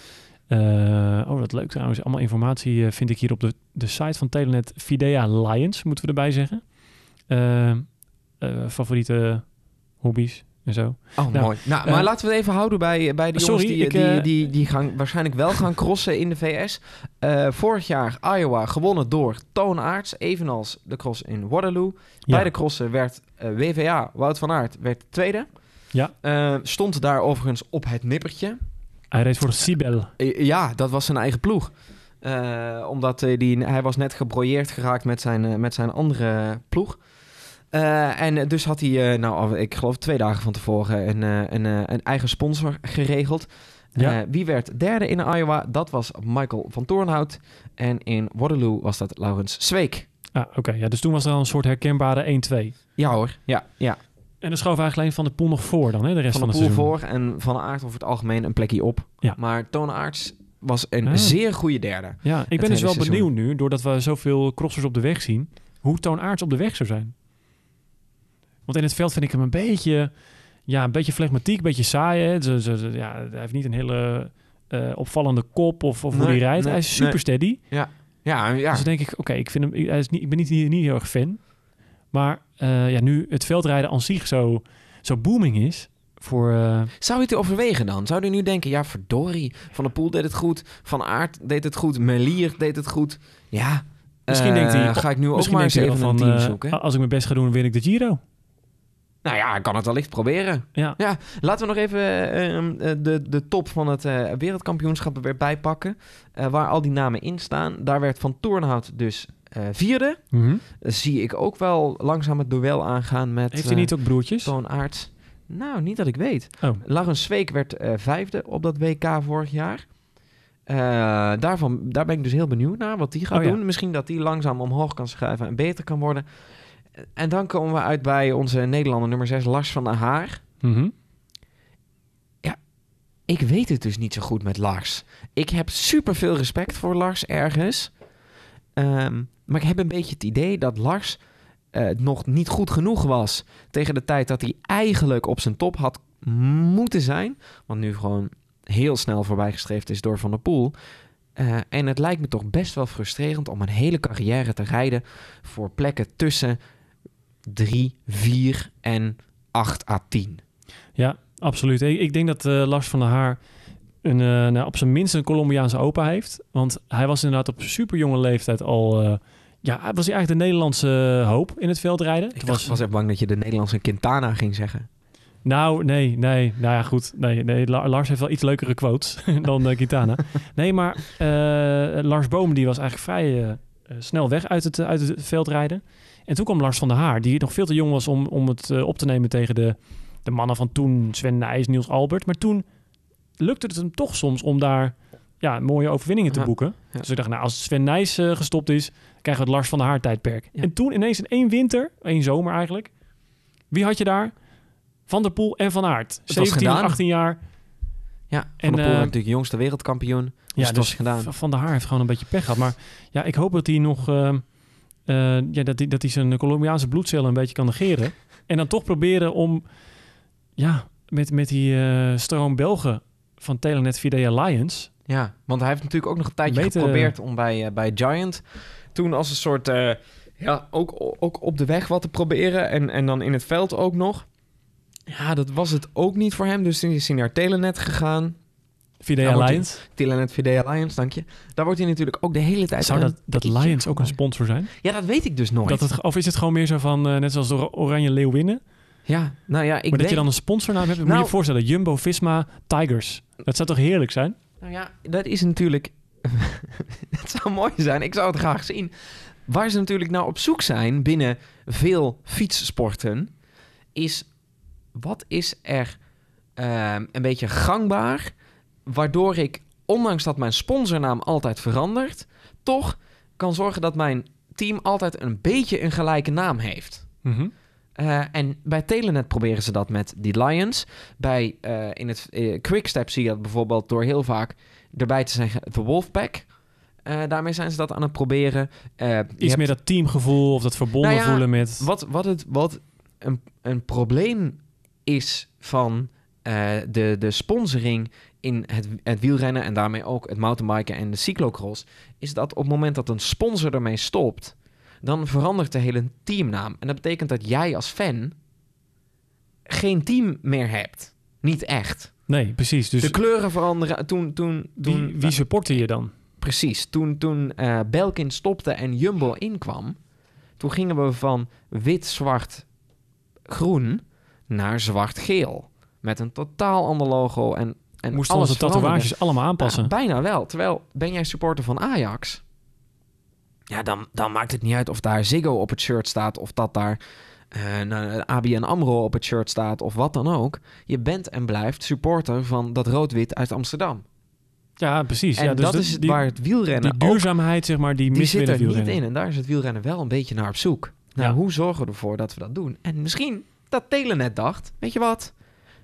Eh, oh, wat leuk trouwens. Allemaal informatie eh, vind ik hier op de, de site van Telenet. Fidea Lions, moeten we erbij zeggen. Eh, favoriete hobby's en zo.
Oh,
Nou,
mooi. Nou, maar laten we het even houden bij, bij de
sorry,
jongens die,
ik,
die, die, die gaan waarschijnlijk wel gaan crossen in de VS. Vorig jaar Iowa gewonnen door Toonaards, evenals de cross in Waterloo.
Ja.
Bij de crossen werd WVA, Wout van Aert, werd tweede.
Ja.
Stond daar overigens op het nippertje.
Hij reed voor Sibel.
Eh, ja, dat was zijn eigen ploeg. Eh, omdat eh, die, hij was net gebrojeerd geraakt met zijn, met zijn andere ploeg. En dus had hij, eh, nou, ik geloof twee dagen van tevoren, een, een, een eigen sponsor geregeld.
Ja.
Wie werd derde in Iowa? Dat was Michael van Toornhout. En in Waterloo was dat Laurens Zweek.
Ah, oké. Ja, dus toen was er al een soort herkenbare 1-2.
Ja hoor, ja. ja.
En dan schoof eigenlijk alleen Van de Poel nog voor dan, hè? De rest
Van
van,
de
het
pool
seizoen.
voor en Van Aert over het algemeen een plekje op.
Ja.
Maar Toonaerts was een
Ah.
zeer goede derde.
Ja, ik ben dus wel
seizoen.
benieuwd nu, doordat we zoveel crossers op de weg zien, hoe Toon Aerts op de weg zou zijn. Want in het veld vind ik hem een beetje, ja, een beetje flegmatiek, een beetje saai. Hè? Ja, hij heeft niet een hele eh, opvallende kop of, of hoe hij rijdt.
nee,
hij is super
nee.
steady.
Ja, ja.
Dus dan denk ik, oké, ik vind hem, hij is niet, ik ben niet, niet, niet heel erg fan. Maar eh, ja, nu het veldrijden aan zich zo, zo booming is voor... eh,
Zou je het overwegen dan? Zou je nu denken, ja, verdorie, Van der Poel deed het goed, Van Aert deed het goed, Melier deed het goed. Ja,
Misschien
eh,
denkt hij-
ga ik nu ook maar eens even
wel
een
van,
team
eh,
zoeken.
als ik mijn best ga doen, win ik de Giro.
Nou ja, ik kan het wellicht proberen.
Ja.
Ja, laten we nog even eh, eh, de, de top van het eh, wereldkampioenschap er weer bijpakken. eh, waar al die namen in staan. Daar werd Van Toornhout dus eh, vierde.
Mhm.
Eh, zie ik ook wel langzaam het duel aangaan met
Heeft hij niet ook broertjes?
Toon Aerts. Nou, niet dat ik weet.
Oh.
Laurens Zweek werd eh, vijfde op dat WK vorig jaar. Eh, daarvan, daar ben ik dus heel benieuwd naar wat die gaat
Oh ja.
doen. Misschien dat die langzaam omhoog kan schuiven en beter kan worden. En dan komen we uit bij onze Nederlander nummer 6, Lars van der Haar.
Mhm.
Ik weet het dus niet zo goed met Lars. Ik heb super veel respect voor Lars ergens. Ehm, maar ik heb een beetje het idee dat Lars eh, nog niet goed genoeg was tegen de tijd dat hij eigenlijk op zijn top had moeten zijn. Want nu gewoon heel snel voorbijgestreefd is door Van der Poel. Eh, en het lijkt me toch best wel frustrerend om een hele carrière te rijden voor plekken tussen 3, 4 en 8 à 10.
Ja, absoluut. Ik, denk dat eh, Lars van der Haar een, nou, op zijn minst een Colombiaanse opa heeft. Want hij was inderdaad op super jonge leeftijd al... eh, ja, was hij eigenlijk de Nederlandse hoop in het veldrijden.
Ik was, was echt bang dat je de Nederlandse Quintana ging zeggen.
Nou, nee, nee. Nou ja, goed. Nee, nee. La- Lars heeft wel iets leukere quotes dan eh, Quintana. Nee, maar eh, Lars Boom die was eigenlijk vrij eh, eh, snel weg uit het, uit het veldrijden. En toen kwam Lars van der Haar, die nog veel te jong was om, om het eh, op te nemen tegen de, de mannen van toen, Sven Nijs, Niels Albert. Maar toen lukte het hem toch soms om daar ja, mooie overwinningen te boeken. Dus ik dacht, nou, als Sven Nijs eh, gestopt is, krijgen we het Lars van der Haar tijdperk. En toen ineens in één winter, één zomer eigenlijk, wie had je daar? Van der Poel en Van Aert.
Het was
17,
gedaan.
18 jaar.
Ja, Van
En,
der Poel
eh,
natuurlijk jongste wereldkampioen. Dus
Ja,
het
dus
was gedaan.
Van der Haar heeft gewoon een beetje pech gehad. Maar ja, ik hoop dat hij nog... eh, ja, dat hij, dat hij zijn Colombiaanse bloedcellen een beetje kan negeren. en dan toch proberen om... Ja, met, met die stroom Belgen van Telenet Videa Lions...
Ja, want hij heeft natuurlijk ook nog een tijdje
Beter-
geprobeerd om bij, eh, bij Giant toen als een soort, eh, ja, ook, ook op de weg wat te proberen en, en dan in het veld ook nog. Ja, dat was het ook niet voor hem, dus toen is hij naar Telenet gegaan.
Videa Lions.
Telenet Videa Alliance, dank je. Daar wordt hij natuurlijk ook de hele tijd...
Zou dat, dat Lions ook een sponsor zijn?
Ja, dat weet ik dus nooit.
Dat het, of is het gewoon meer zo van, eh, net zoals de Oranje Leeuwinnen?
Ja, nou ja, ik
maar dat je dan een sponsornaam hebt? Moet je
Nou-
je voorstellen, Jumbo-Visma Tigers. Dat zou toch heerlijk zijn?
Nou ja, dat is natuurlijk... het zou mooi zijn, ik zou het graag zien. Waar ze natuurlijk nou op zoek zijn binnen veel fietssporten... is wat is er ehm, een beetje gangbaar. Waardoor ik, ondanks dat mijn sponsornaam altijd verandert, toch kan zorgen dat mijn team altijd een beetje een gelijke naam heeft.
Mhm.
Eh, en bij Telenet proberen ze dat met die Lions. Bij eh, in het eh, Quickstep zie je dat bijvoorbeeld door heel vaak erbij te zeggen de Wolfpack. Daarmee zijn ze dat aan het proberen.
Iets
hebt-
meer dat teamgevoel of dat verbonden
Nou ja,
voelen met...
Wat, wat, het, wat een, een probleem is van de, de sponsoring in het, het wielrennen en daarmee ook het mountainbiken en de cyclocross, is dat op het moment dat een sponsor ermee stopt, dan verandert de hele teamnaam. En dat betekent dat jij als fan geen team meer hebt. Niet echt.
Nee, precies. Dus
de kleuren veranderen. Toen, toen, toen,
wie, wie supporte je dan?
Precies. Toen, toen eh, Belkin stopte en Jumbo inkwam, toen gingen we van wit, zwart, groen naar zwart-geel. Met een totaal ander logo en, en
Moesten
alles
onze tatoeages allemaal aanpassen?
Ja, bijna wel. Terwijl, ben jij supporter van Ajax? Ja, dan, dan maakt het niet uit of daar Ziggo op het shirt staat... of dat daar eh, nou, ABN AMRO op het shirt staat of wat dan ook. Je bent en blijft supporter van dat rood-wit uit Amsterdam.
ja, precies.
En
ja, dus
dat
de-
is het
die,
waar het wielrennen
die
ook
duurzaamheid, zeg maar, die,
die zit er niet in. En daar is het wielrennen wel een beetje naar op zoek. Nou,
Ja.
hoe zorgen we ervoor dat we dat doen? En misschien dat Telenet dacht, weet je wat?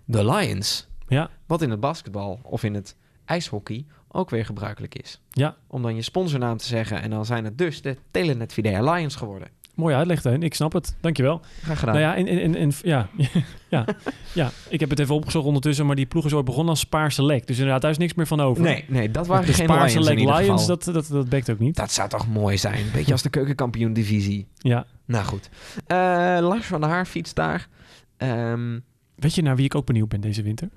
De Lions.
Ja.
Wat in het basketbal of in het ijshockey ook weer gebruikelijk is.
Ja.
Om dan je sponsornaam te zeggen en dan zijn het dus de Telenet Videa Lions geworden.
Mooie uitleg, Teun. Ik snap het. Dankjewel.
Graag gedaan.
Nou ja, en, en, ja, ja, ja, ik heb het even opgezocht ondertussen, maar die ploeg is ooit begonnen als Spaar Select. Dus inderdaad, daar is niks meer van over.
nee, nee, dat waren
de
geen
Spaar
in
Select Lions, dat, dat, dat bekt ook niet.
Dat zou toch mooi zijn? Beetje als de keukenkampioen divisie.
Ja.
Nou goed. Eh, Lars van der Haar fietst daar. Ehm,
Weet je naar wie ik ook benieuwd ben deze winter?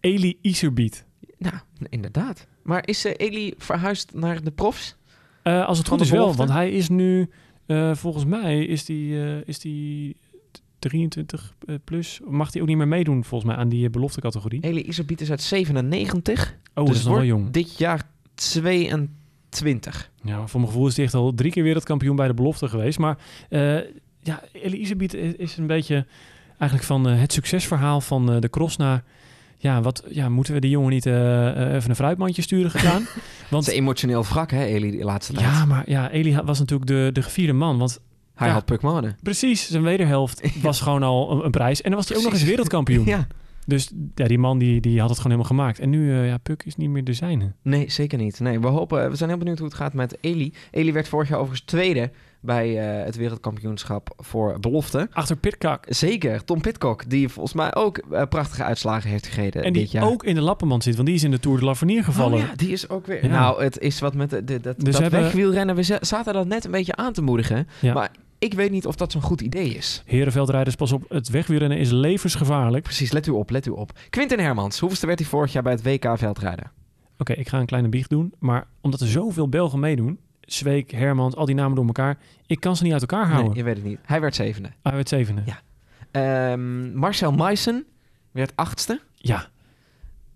Eli Iserbiet.
nou, inderdaad. Maar is eh, Eli verhuisd naar de profs?
Eh, als het goed is wel, want hij is nu, eh, volgens mij is die, is die 23 eh, plus. Mag hij ook niet meer meedoen volgens mij aan die beloftecategorie?
Eli Iserbiet is uit 97.
Oh,
dus
dat is nog wel
wordt
jong.
dit jaar 22.
Ja, voor mijn gevoel is hij echt al drie keer wereldkampioen bij de belofte geweest. Maar eh ja, Eli Iserbiet is, is een beetje eigenlijk van het succesverhaal van de cross naar... Ja, wat, ja, moeten we die jongen niet eh, eh, even een fruitmandje sturen gedaan? Want
is emotioneel wrak, hè, Eli, de laatste tijd.
ja, maar ja, Eli was natuurlijk de, de gevierde man. Want
Hij
ja.
had Puck Mode.
precies, zijn wederhelft was gewoon al een, een prijs. En dan was hij ook nog eens wereldkampioen.
Ja.
Dus ja, die man die, die had het gewoon helemaal gemaakt. En nu, eh, ja, Puk is niet meer de zijne.
Nee, zeker niet. Nee, we, hopen, we zijn heel benieuwd hoe het gaat met Eli. Eli werd vorig jaar overigens tweede bij eh, het wereldkampioenschap voor belofte.
Achter Pitcock.
Zeker, Tom Pitcock, die volgens mij ook eh, prachtige uitslagen heeft gereden
En
dit
die
jaar.
ook in de lappenmand zit, want die is in de Tour de l'Avenir gevallen.
Oh ja, die is ook weer...
Ja.
Nou, het is wat met de,
Dus
dat
hebben-
wegwielrennen. We za- zaten dat net een beetje aan te moedigen.
Ja.
Maar ik weet niet of dat zo'n goed idee is.
Herenveldrijders, pas op, het wegwielrennen is levensgevaarlijk.
Precies, let u op, let u op. Quinten Hermans, hoeveelste werd hij vorig jaar bij het WK veldrijden?
Oké, ik ga een kleine biecht doen. Maar omdat er zoveel Belgen meedoen, Zweek, Hermans, al die namen door elkaar, ik kan ze niet uit elkaar houden.
Nee, je weet het niet. Hij werd zevende.
Hij werd zevende.
Ja. Ehm, Marcel Meissen werd achtste.
Ja.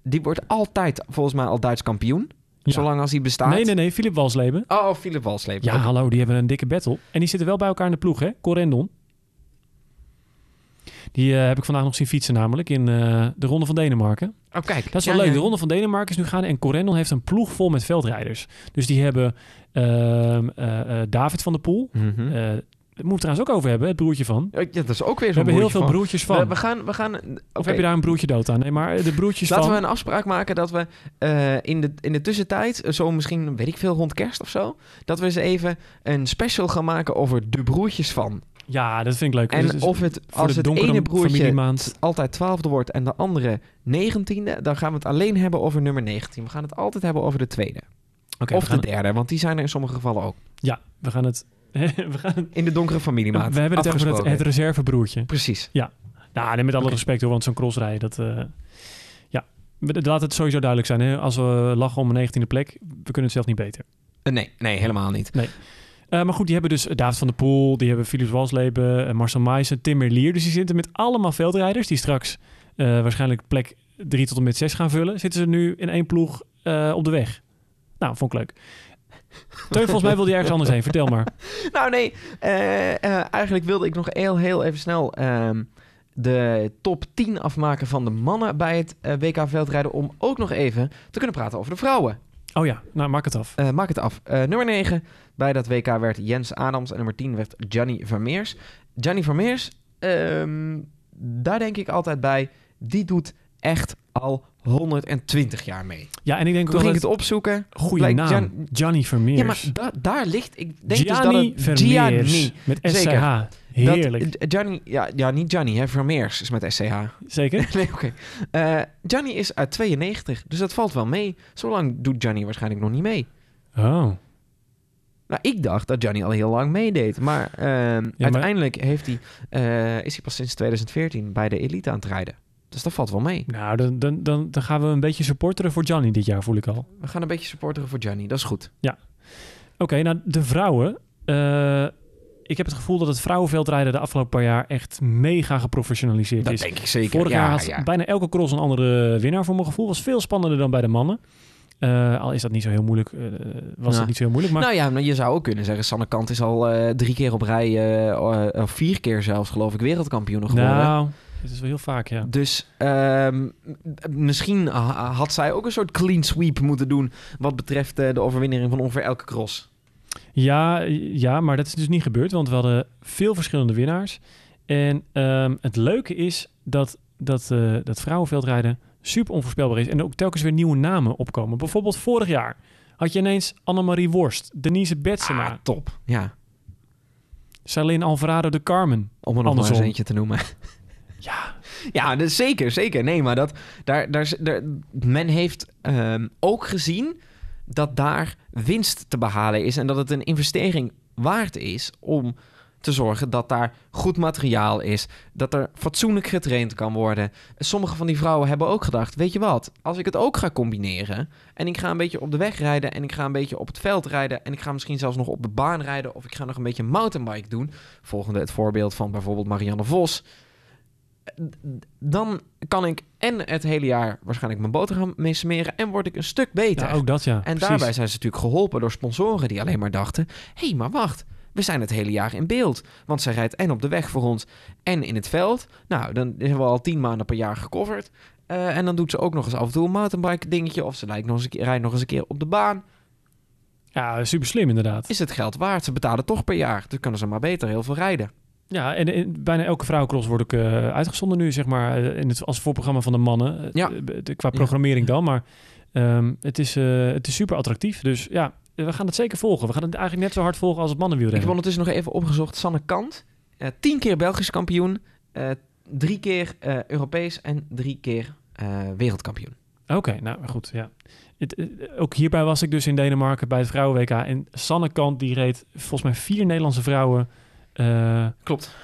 Die wordt altijd volgens mij al Duits kampioen.
Ja.
Zolang als hij bestaat.
Nee, nee, nee, Philip Walsleben.
Oh, Philip Walsleep.
Ja, hallo, die hebben een dikke battle. En die zitten wel bij elkaar in de ploeg, hè? Corendon. Die eh, heb ik vandaag nog zien fietsen namelijk in eh, de Ronde van Denemarken.
Oh, kijk.
Dat is wel
Ja,
leuk.
ja.
De Ronde van Denemarken is nu gaande en Corendon heeft een ploeg vol met veldrijders. Dus die hebben ehm, eh, eh, David van der Poel. Daar moeten we het trouwens ook over hebben, het broertje van.
Ja, dat is ook weer
We
zo'n
hebben heel veel
van.
broertjes van.
We, we gaan... We gaan
Of heb je daar een broertje dood aan? Nee, maar de broertjes
Laten
van...
we een afspraak maken dat we eh, in, de, in de tussentijd, zo misschien, weet ik veel, rond kerst of zo, dat we eens even een special gaan maken over de broertjes van.
Ja, dat vind ik leuk.
En
Dus-
of het, als
de
het ene broertje altijd twaalfde wordt en de andere negentiende, dan gaan we het alleen hebben over nummer 19. We gaan het altijd hebben over de tweede. Of de derde, want die zijn er in sommige gevallen ook.
Ja, we gaan het... we, gaan het
In de donkere familiemaat.
we hebben het over het, reservebroertje.
Precies.
Nou, nee, met alle respect hoor, want zo'n crossrijden, dat... eh, ja, laat het sowieso duidelijk zijn. Hè? Als we lachen om een 19e plek, we kunnen het zelf niet beter.
Eh, nee, nee, helemaal niet.
Eh, maar goed, die hebben dus David van der Poel, die hebben Philips Walsleben, eh, Marcel Meissen, Tim Merlier. Dus die zitten met allemaal veldrijders die straks eh, waarschijnlijk plek 3 tot en met 6 gaan vullen. Zitten ze nu in één ploeg eh, op de weg. Nou, vond ik leuk. Teun, volgens mij wil hij ergens anders heen. Vertel maar.
Nou nee, eh, eh, eigenlijk wilde ik nog heel, heel even snel ehm, de top 10 afmaken van de mannen bij het eh, WK veldrijden... om ook nog even te kunnen praten over de vrouwen.
Oh ja, nou maak het af.
Eh, maak het af. Eh, nummer 9 bij dat WK werd Jens Adams en nummer 10 werd Gianni Vermeers. Gianni Vermeers, ehm, daar denk ik altijd bij, die doet echt al 120 jaar mee.
Ja, en ik denk
Toen
ook
ging
dat
ik het opzoeken.
goede naam.
Gian-
Gianni Vermeers.
Ja, maar da- daar ligt, ik denk
Gianni
dus dat het
Vermeers.
Gianni.
Met
Zeker.
SCH. Heerlijk.
Dat, Gianni, ja, ja, niet Gianni, hè, Vermeers is met SCH.
Zeker?
nee, oké. Eh, Gianni is uit 92, dus dat valt wel mee. Zo lang doet Gianni waarschijnlijk nog niet mee.
Oh.
Nou, ik dacht dat Gianni al heel lang meedeed. Maar, ehm,
maar-
uiteindelijk heeft hij, eh, is hij pas sinds 2014 bij de elite aan het rijden. Dus dat valt wel mee.
Nou, dan, dan, dan, dan gaan we een beetje supporteren voor Gianni dit jaar, voel ik al.
We gaan een beetje supporteren voor Gianni. Dat is goed.
Oké, nou de vrouwen. Eh, ik heb het gevoel dat het vrouwenveldrijden de afgelopen paar jaar echt mega geprofessionaliseerd
Dat
is.
denk ik zeker.
Vorig
ja,
jaar had
ja.
bijna elke cross een andere winnaar voor mijn gevoel. Was veel spannender dan bij de mannen. Eh, al is dat niet zo heel moeilijk. eh, was
Ja.
dat niet zo heel moeilijk. Maar
Nou ja, maar je zou ook kunnen zeggen... Sanne Kant is al eh, drie keer op rij... of vier keer zelfs, geloof ik, wereldkampioen geworden.
nou, het is wel heel vaak, ja.
Dus ehm, misschien ha- had zij ook een soort clean sweep moeten doen... wat betreft de overwinning van ongeveer elke cross.
Ja, ja, maar dat is dus niet gebeurd, want we hadden veel verschillende winnaars. En ehm, het leuke is dat, dat, dat vrouwenveldrijden super onvoorspelbaar is. En ook telkens weer nieuwe namen opkomen. Bijvoorbeeld vorig jaar had je ineens Annemarie Worst, Denise Betsema,
Ah, top. Ja,
Salin Alvarado de Carmen.
om er nog maar eens eentje te noemen.
Ja,
Ja, dus zeker, zeker. Nee, maar dat, daar, daar, daar, men heeft ehm, ook gezien dat daar winst te behalen is... en dat het een investering waard is om te zorgen dat daar goed materiaal is... dat er fatsoenlijk getraind kan worden. Sommige van die vrouwen hebben ook gedacht... weet je wat, als ik het ook ga combineren... en ik ga een beetje op de weg rijden... en ik ga een beetje op het veld rijden... en ik ga misschien zelfs nog op de baan rijden... of ik ga nog een beetje mountainbike doen... volgende het voorbeeld van bijvoorbeeld Marianne Vos dan kan ik en het hele jaar waarschijnlijk mijn boterham mee smeren en word ik een stuk beter.
ja ook dat ja.
en
precies.
daarbij zijn ze natuurlijk geholpen door sponsoren die alleen maar dachten: hé, hey, maar wacht, we zijn het hele jaar in beeld. Want zij rijdt en op de weg voor ons en in het veld. Nou, dan hebben we al tien maanden per jaar gecoverd. Eh, en dan doet ze ook nog eens af en toe een mountainbike dingetje. Of ze rijdt nog eens een keer, rijdt nog eens een keer op de baan.
Ja, super slim inderdaad.
Is het geld waard? Ze betalen toch per jaar. Dus kunnen ze maar beter heel veel rijden.
Ja, en, en bijna elke vrouwencross wordt ook eh, uitgezonden nu, zeg maar, eh, in het, als voorprogramma van de mannen.
Ja.
de- qua programmering dan, maar ehm, het, is, het is super attractief. Dus ja, we gaan het zeker volgen. We gaan het eigenlijk net zo hard volgen als het
Ik heb
mannenwielrennen.
ondertussen nog even opgezocht. Sanne Kant, eh, tien keer Belgisch kampioen, eh, drie keer eh, Europees en drie keer wereldkampioen.
Oké, nou goed, ja. Het, ook hierbij was ik dus in Denemarken bij het Vrouwen-WK. En Sanne Kant, die reed volgens mij vier Nederlandse vrouwen
Klopt.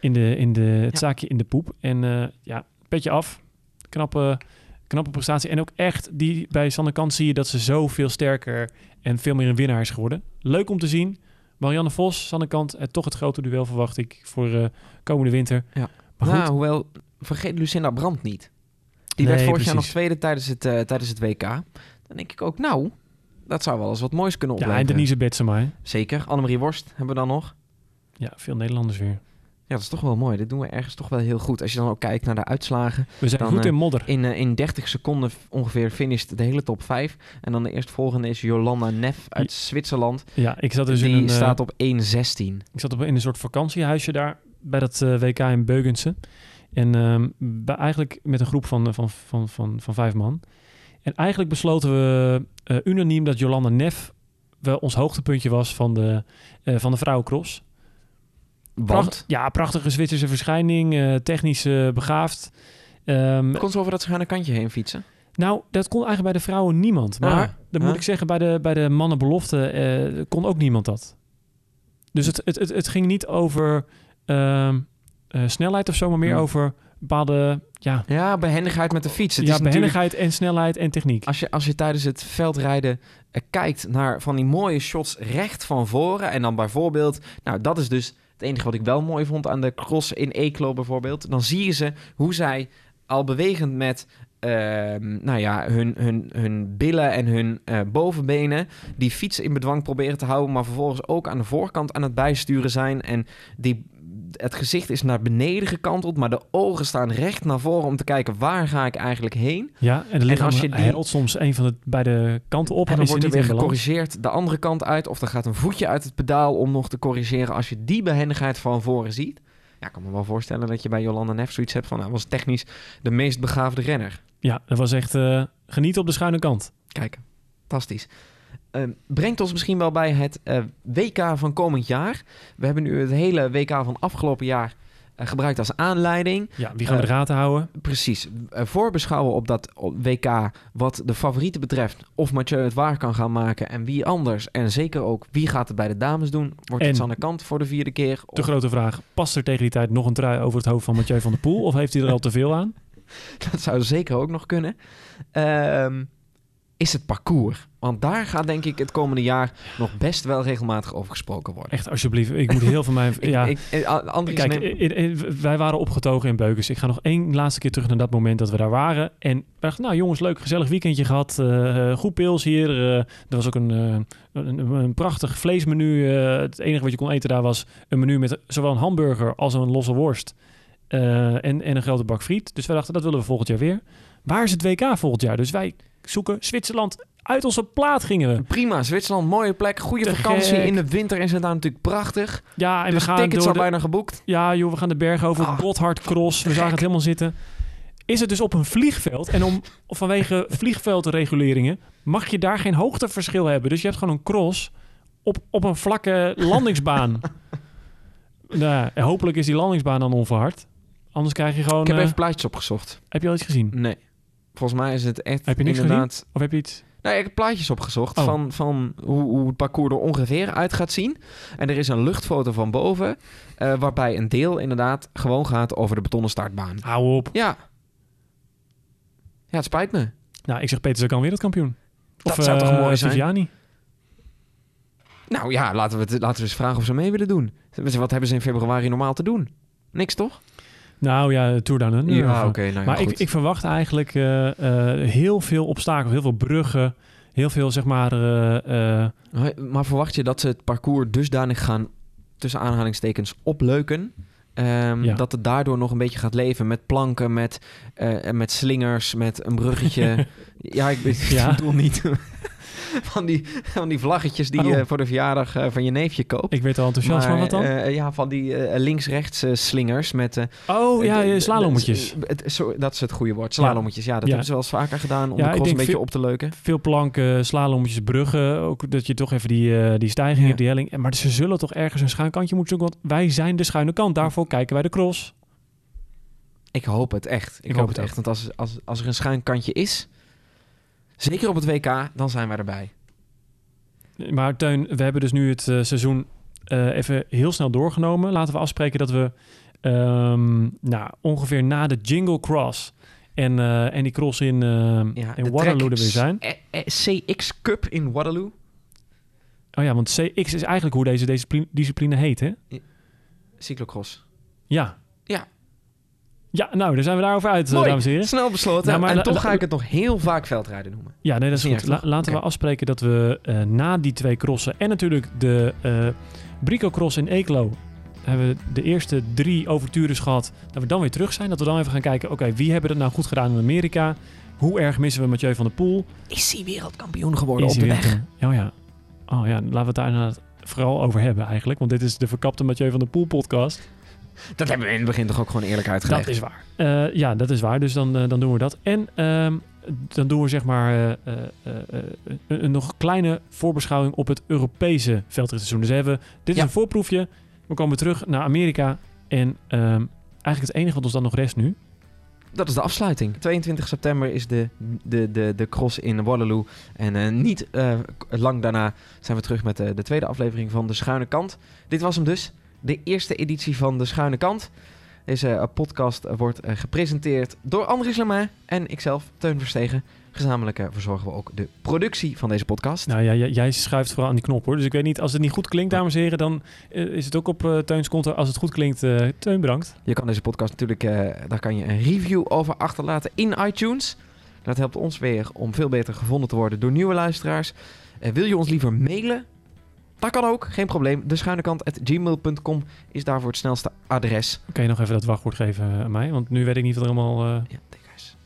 in, de, in de, het
Ja.
zaakje in de poep. En ja, petje af. Knappe, knappe prestatie. En ook echt, die, bij Sanne Kant zie je dat ze zoveel sterker en veel meer een winnaar is geworden. Leuk om te zien. Marianne Vos, Sanne Kant, eh, toch het grote duel verwacht ik voor eh, komende winter.
Ja.
Maar goed,
nou, hoewel, vergeet Lucinda Brandt niet. Die
Nee,
werd vorig jaar nog tweede tijdens het, eh, tijdens het WK. Dan denk ik ook, nou, dat zou wel eens wat moois kunnen
ja,
opleveren.
en Denise Betsema.
Zeker. Annemarie Worst hebben we dan nog.
Ja, veel Nederlanders weer.
Ja, dat is toch wel mooi. Dit doen we ergens toch wel heel goed. Als je dan ook kijkt naar de uitslagen.
We zijn
Dan,
goed
eh,
in modder.
In, eh, in 30 seconden ongeveer finisht de hele top 5. En dan de eerstvolgende is Jolanda Neff uit Zwitserland.
Ja, ik zat dus
die
in een, eh,
staat op 1.16.
Ik zat op, in een soort vakantiehuisje daar bij dat WK in Beugense. En ehm, bij- eigenlijk met een groep van, van, van, van, van vijf man. En eigenlijk besloten we unaniem dat Jolanda Neff wel ons hoogtepuntje was van de, eh, van de vrouwencross.
Want?
Ja, prachtige Zwitserse verschijning, eh, technisch eh, begaafd. Ehm,
Kon ze over dat schuine kantje heen fietsen?
nou, dat kon eigenlijk bij de vrouwen niemand. Maar
Ah,
dan
ah.
moet ik zeggen, bij de, bij de mannenbelofte eh, kon ook niemand dat. Dus het, het, het, het ging niet over ehm, eh, snelheid of zo, maar meer
Hmm.
over bepaalde ja,
Ja, behendigheid met de fiets. Het
ja,
is natuurlijk-
behendigheid en snelheid en techniek.
Als je, als je tijdens het veldrijden kijkt naar van die mooie shots recht van voren. En dan bijvoorbeeld, nou dat is dus enige wat ik wel mooi vond aan de cross in Eeklo bijvoorbeeld. Dan zie je ze hoe zij al bewegend met ehm, nou ja, hun, hun, hun billen en hun eh, bovenbenen die fiets in bedwang proberen te houden. Maar vervolgens ook aan de voorkant aan het bijsturen zijn. En die, het gezicht is naar beneden gekanteld, maar de ogen staan recht naar voren om te kijken waar ga ik eigenlijk heen.
Ja, en de lichaam
als je die-
soms een van de beide kanten op en, dan
wordt er weer gecorrigeerd de andere kant uit. Of er gaat een voetje uit het pedaal om nog te corrigeren. Als je die behendigheid van voren ziet. Ja, ik kan me wel voorstellen dat je bij Jolanda Neff zoiets hebt van... Nou, was technisch de meest begaafde renner.
Ja, dat was echt eh genieten op de schuine kant.
Kijk, fantastisch. Ehm, brengt ons misschien wel bij het eh, WK van komend jaar. We hebben nu het hele WK van afgelopen jaar eh, gebruikt als aanleiding.
Ja, wie gaan we
Eh,
de gaten houden?
Precies. Voorbeschouwen op dat WK wat de favorieten betreft. Of Mathieu het waar kan gaan maken en wie anders. En zeker ook wie gaat het bij de dames doen. Wordt het Sanne Kant voor de vierde keer?
De
Of-
grote vraag, past er tegen die tijd nog een trui over het hoofd van Mathieu van der Poel? Of heeft hij er al te veel aan?
dat zou zeker ook nog kunnen. Ehm, is het parcours? Want daar gaat denk ik het komende jaar nog best wel regelmatig over gesproken worden.
Echt, alsjeblieft. Ik moet heel van mij...
Ik,
ja,
ik, eh, Andries
Kijk, wij waren opgetogen in Beukers. Ik ga nog één laatste keer terug naar dat moment dat we daar waren. En we dachten, nou jongens, leuk, gezellig weekendje gehad. eh, eh, goed pils hier. eh, er was ook een, een, een prachtig vleesmenu. het enige wat je kon eten daar was een menu met zowel een hamburger als een losse worst. en, en een grote bak friet. Dus wij dachten, dat willen we volgend jaar weer. Waar is het WK volgend jaar? Dus wij zoeken Zwitserland. Uit onze plaat gingen we.
Prima, Zwitserland, mooie plek, goede
Te
vakantie.
gek.
In de winter is het daar natuurlijk prachtig.
Ja, en
dus
we gaan
tickets
door
al
de,
bijna geboekt.
Ja, joh, we gaan de bergen over.
Ah,
Gotthard Cross. We zagen het helemaal zitten. Is het dus op een vliegveld? En om, vanwege vliegveldreguleringen mag je daar geen hoogteverschil hebben. Dus je hebt gewoon een cross op, op een vlakke landingsbaan. nou, hopelijk is die landingsbaan dan onverhard. Anders krijg je gewoon...
Ik heb
eh,
even plaatjes opgezocht.
heb je al iets gezien?
Nee. Volgens mij is het echt
Heb je niks
inderdaad...
Of heb je iets...
Nou, ik heb plaatjes opgezocht
Oh.
van, van hoe, hoe het parcours er ongeveer uit gaat zien. En er is een luchtfoto van boven, eh, waarbij een deel inderdaad gewoon gaat over de betonnen startbaan.
Hou op.
Ja. Ja, het spijt me.
Nou, ik zeg Peter Sagan wereldkampioen.
Dat
of,
zou toch
eh,
mooi zijn?
Viviani.
Nou ja, laten we, het, laten we eens vragen of ze mee willen doen. Wat hebben ze in februari normaal te doen? Niks, toch?
Nou ja, Tour Down Under.
ja, oké. nou ja,
Maar ik,
goed.
ik verwacht eigenlijk eh, eh, heel veel obstakels, heel veel bruggen, heel veel zeg maar. eh, eh,
Maar verwacht je dat ze het parcours dusdanig gaan, tussen aanhalingstekens, opleuken? Ehm,
Ja.
Dat het daardoor nog een beetje gaat leven met planken, met, eh, met slingers, met een bruggetje. ja, ik, ik
Ja.
bedoel niet van, die, van die vlaggetjes die
Oh.
je voor de verjaardag eh, van je neefje koopt.
ik weet al enthousiast van wat dan.
eh, ja, van die eh, links-rechts eh, slingers met... eh,
oh ja,
eh,
eh,
eh,
slalommetjes.
eh, dat is het goede woord. Slalommetjes, ja. dat hebben ze wel eens vaker gedaan om de cross een beetje op te leuken.
Veel planken, slalommetjes, bruggen. Ook dat je toch even die, eh, die stijging hebt, die helling. Maar ze zullen toch ergens een schuin kantje moeten zoeken. Want wij zijn de schuine kant. Daarvoor kijken wij de cross.
Ik hoop het echt. Ik,
Ik
hoop
hoop
het echt. Want als, als, als er een schuin kantje is, zeker op het WK, dan zijn wij erbij.
Maar Teun, we hebben dus nu het eh, seizoen eh, even heel snel doorgenomen. Laten we afspreken dat we ehm, nou, ongeveer na de Jingle Cross en, eh, en die cross in,
Ja,
in Waterloo er weer zijn.
CX Cup in Waterloo.
Oh ja, want CX is eigenlijk hoe deze discipline, discipline heet, hè?
Cyclocross.
Ja.
Ja.
Nou, daar zijn we daarover uit, eh,
Mooi.
dames en heren.
Snel besloten.
Nou, maar
en toch ga ik het nog heel vaak veldrijden noemen.
Ja, nee, dat is goed. La- laten we afspreken dat we eh, na die twee crossen en natuurlijk de eh Brico Cross in Eeklo hebben we de eerste drie overtures gehad. Dat we dan weer terug zijn. Dat we dan even gaan kijken, oké, wie hebben het nou goed gedaan in Amerika? Hoe erg missen we Mathieu van der Poel?
Is hij wereldkampioen geworden
Is
op de weg?
Oh ja. Oh ja, laten we het daar vooral over hebben eigenlijk. Want dit is de verkapte Mathieu van der Poel podcast.
Dat hebben we in het begin toch ook gewoon eerlijk uitgelegd.
Dat is waar. Eh, ja, dat is waar. Dus dan, eh, dan doen we dat. En ehm, dan doen we zeg maar eh, een, nog kleine voorbeschouwing op het Europese veldritseizoen. Dus hebben, dit is
Ja.
een voorproefje. We komen terug naar Amerika. En ehm, eigenlijk het enige wat ons dan nog rest nu.
Dat is de afsluiting. 22 september is de, de, de, de cross in Waterloo. En niet lang daarna zijn we terug met de tweede aflevering van De Schuine Kant. Dit was hem dus. De eerste editie van De Schuine Kant. Deze eh, podcast eh, wordt eh, gepresenteerd door Andries Lemain en ikzelf, Teun Verstegen. Gezamenlijk verzorgen we ook de productie van deze podcast.
Nou ja, jij, schuift vooral aan die knop hoor. Dus ik weet niet, als het niet goed klinkt, dames en heren, dan is het ook op Teuns konto. Als het goed klinkt, Teun bedankt.
Je kan deze podcast natuurlijk, daar kan je een review over achterlaten in iTunes. Dat helpt ons weer om veel beter gevonden te worden door nieuwe luisteraars. Wil je ons liever mailen? Dat kan ook, geen probleem. De schuine kant gmail.com is daarvoor het snelste adres.
Kan je nog even dat wachtwoord geven aan mij? Want nu weet ik niet wat er allemaal... eh,
Ja, dikwijs.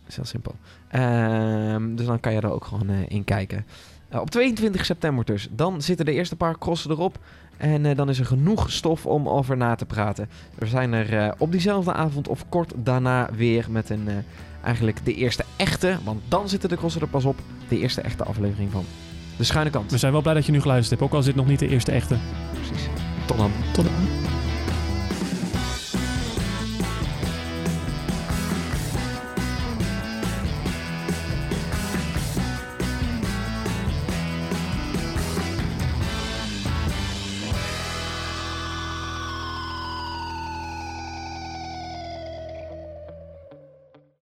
Dat is heel simpel. Ehm, dus dan kan je er ook gewoon eh, in kijken. Eh, op 22 september dus. Dan zitten de eerste paar crossen erop. En dan is er genoeg stof om over na te praten. Er zijn er op diezelfde avond of kort daarna weer met een... eigenlijk de eerste echte, want dan zitten de crossen er pas op. De eerste echte aflevering van De Schuine Kant.
We zijn wel blij dat je nu geluisterd hebt, ook al is dit nog niet de eerste echte.
Precies. Tot dan.
Tot dan.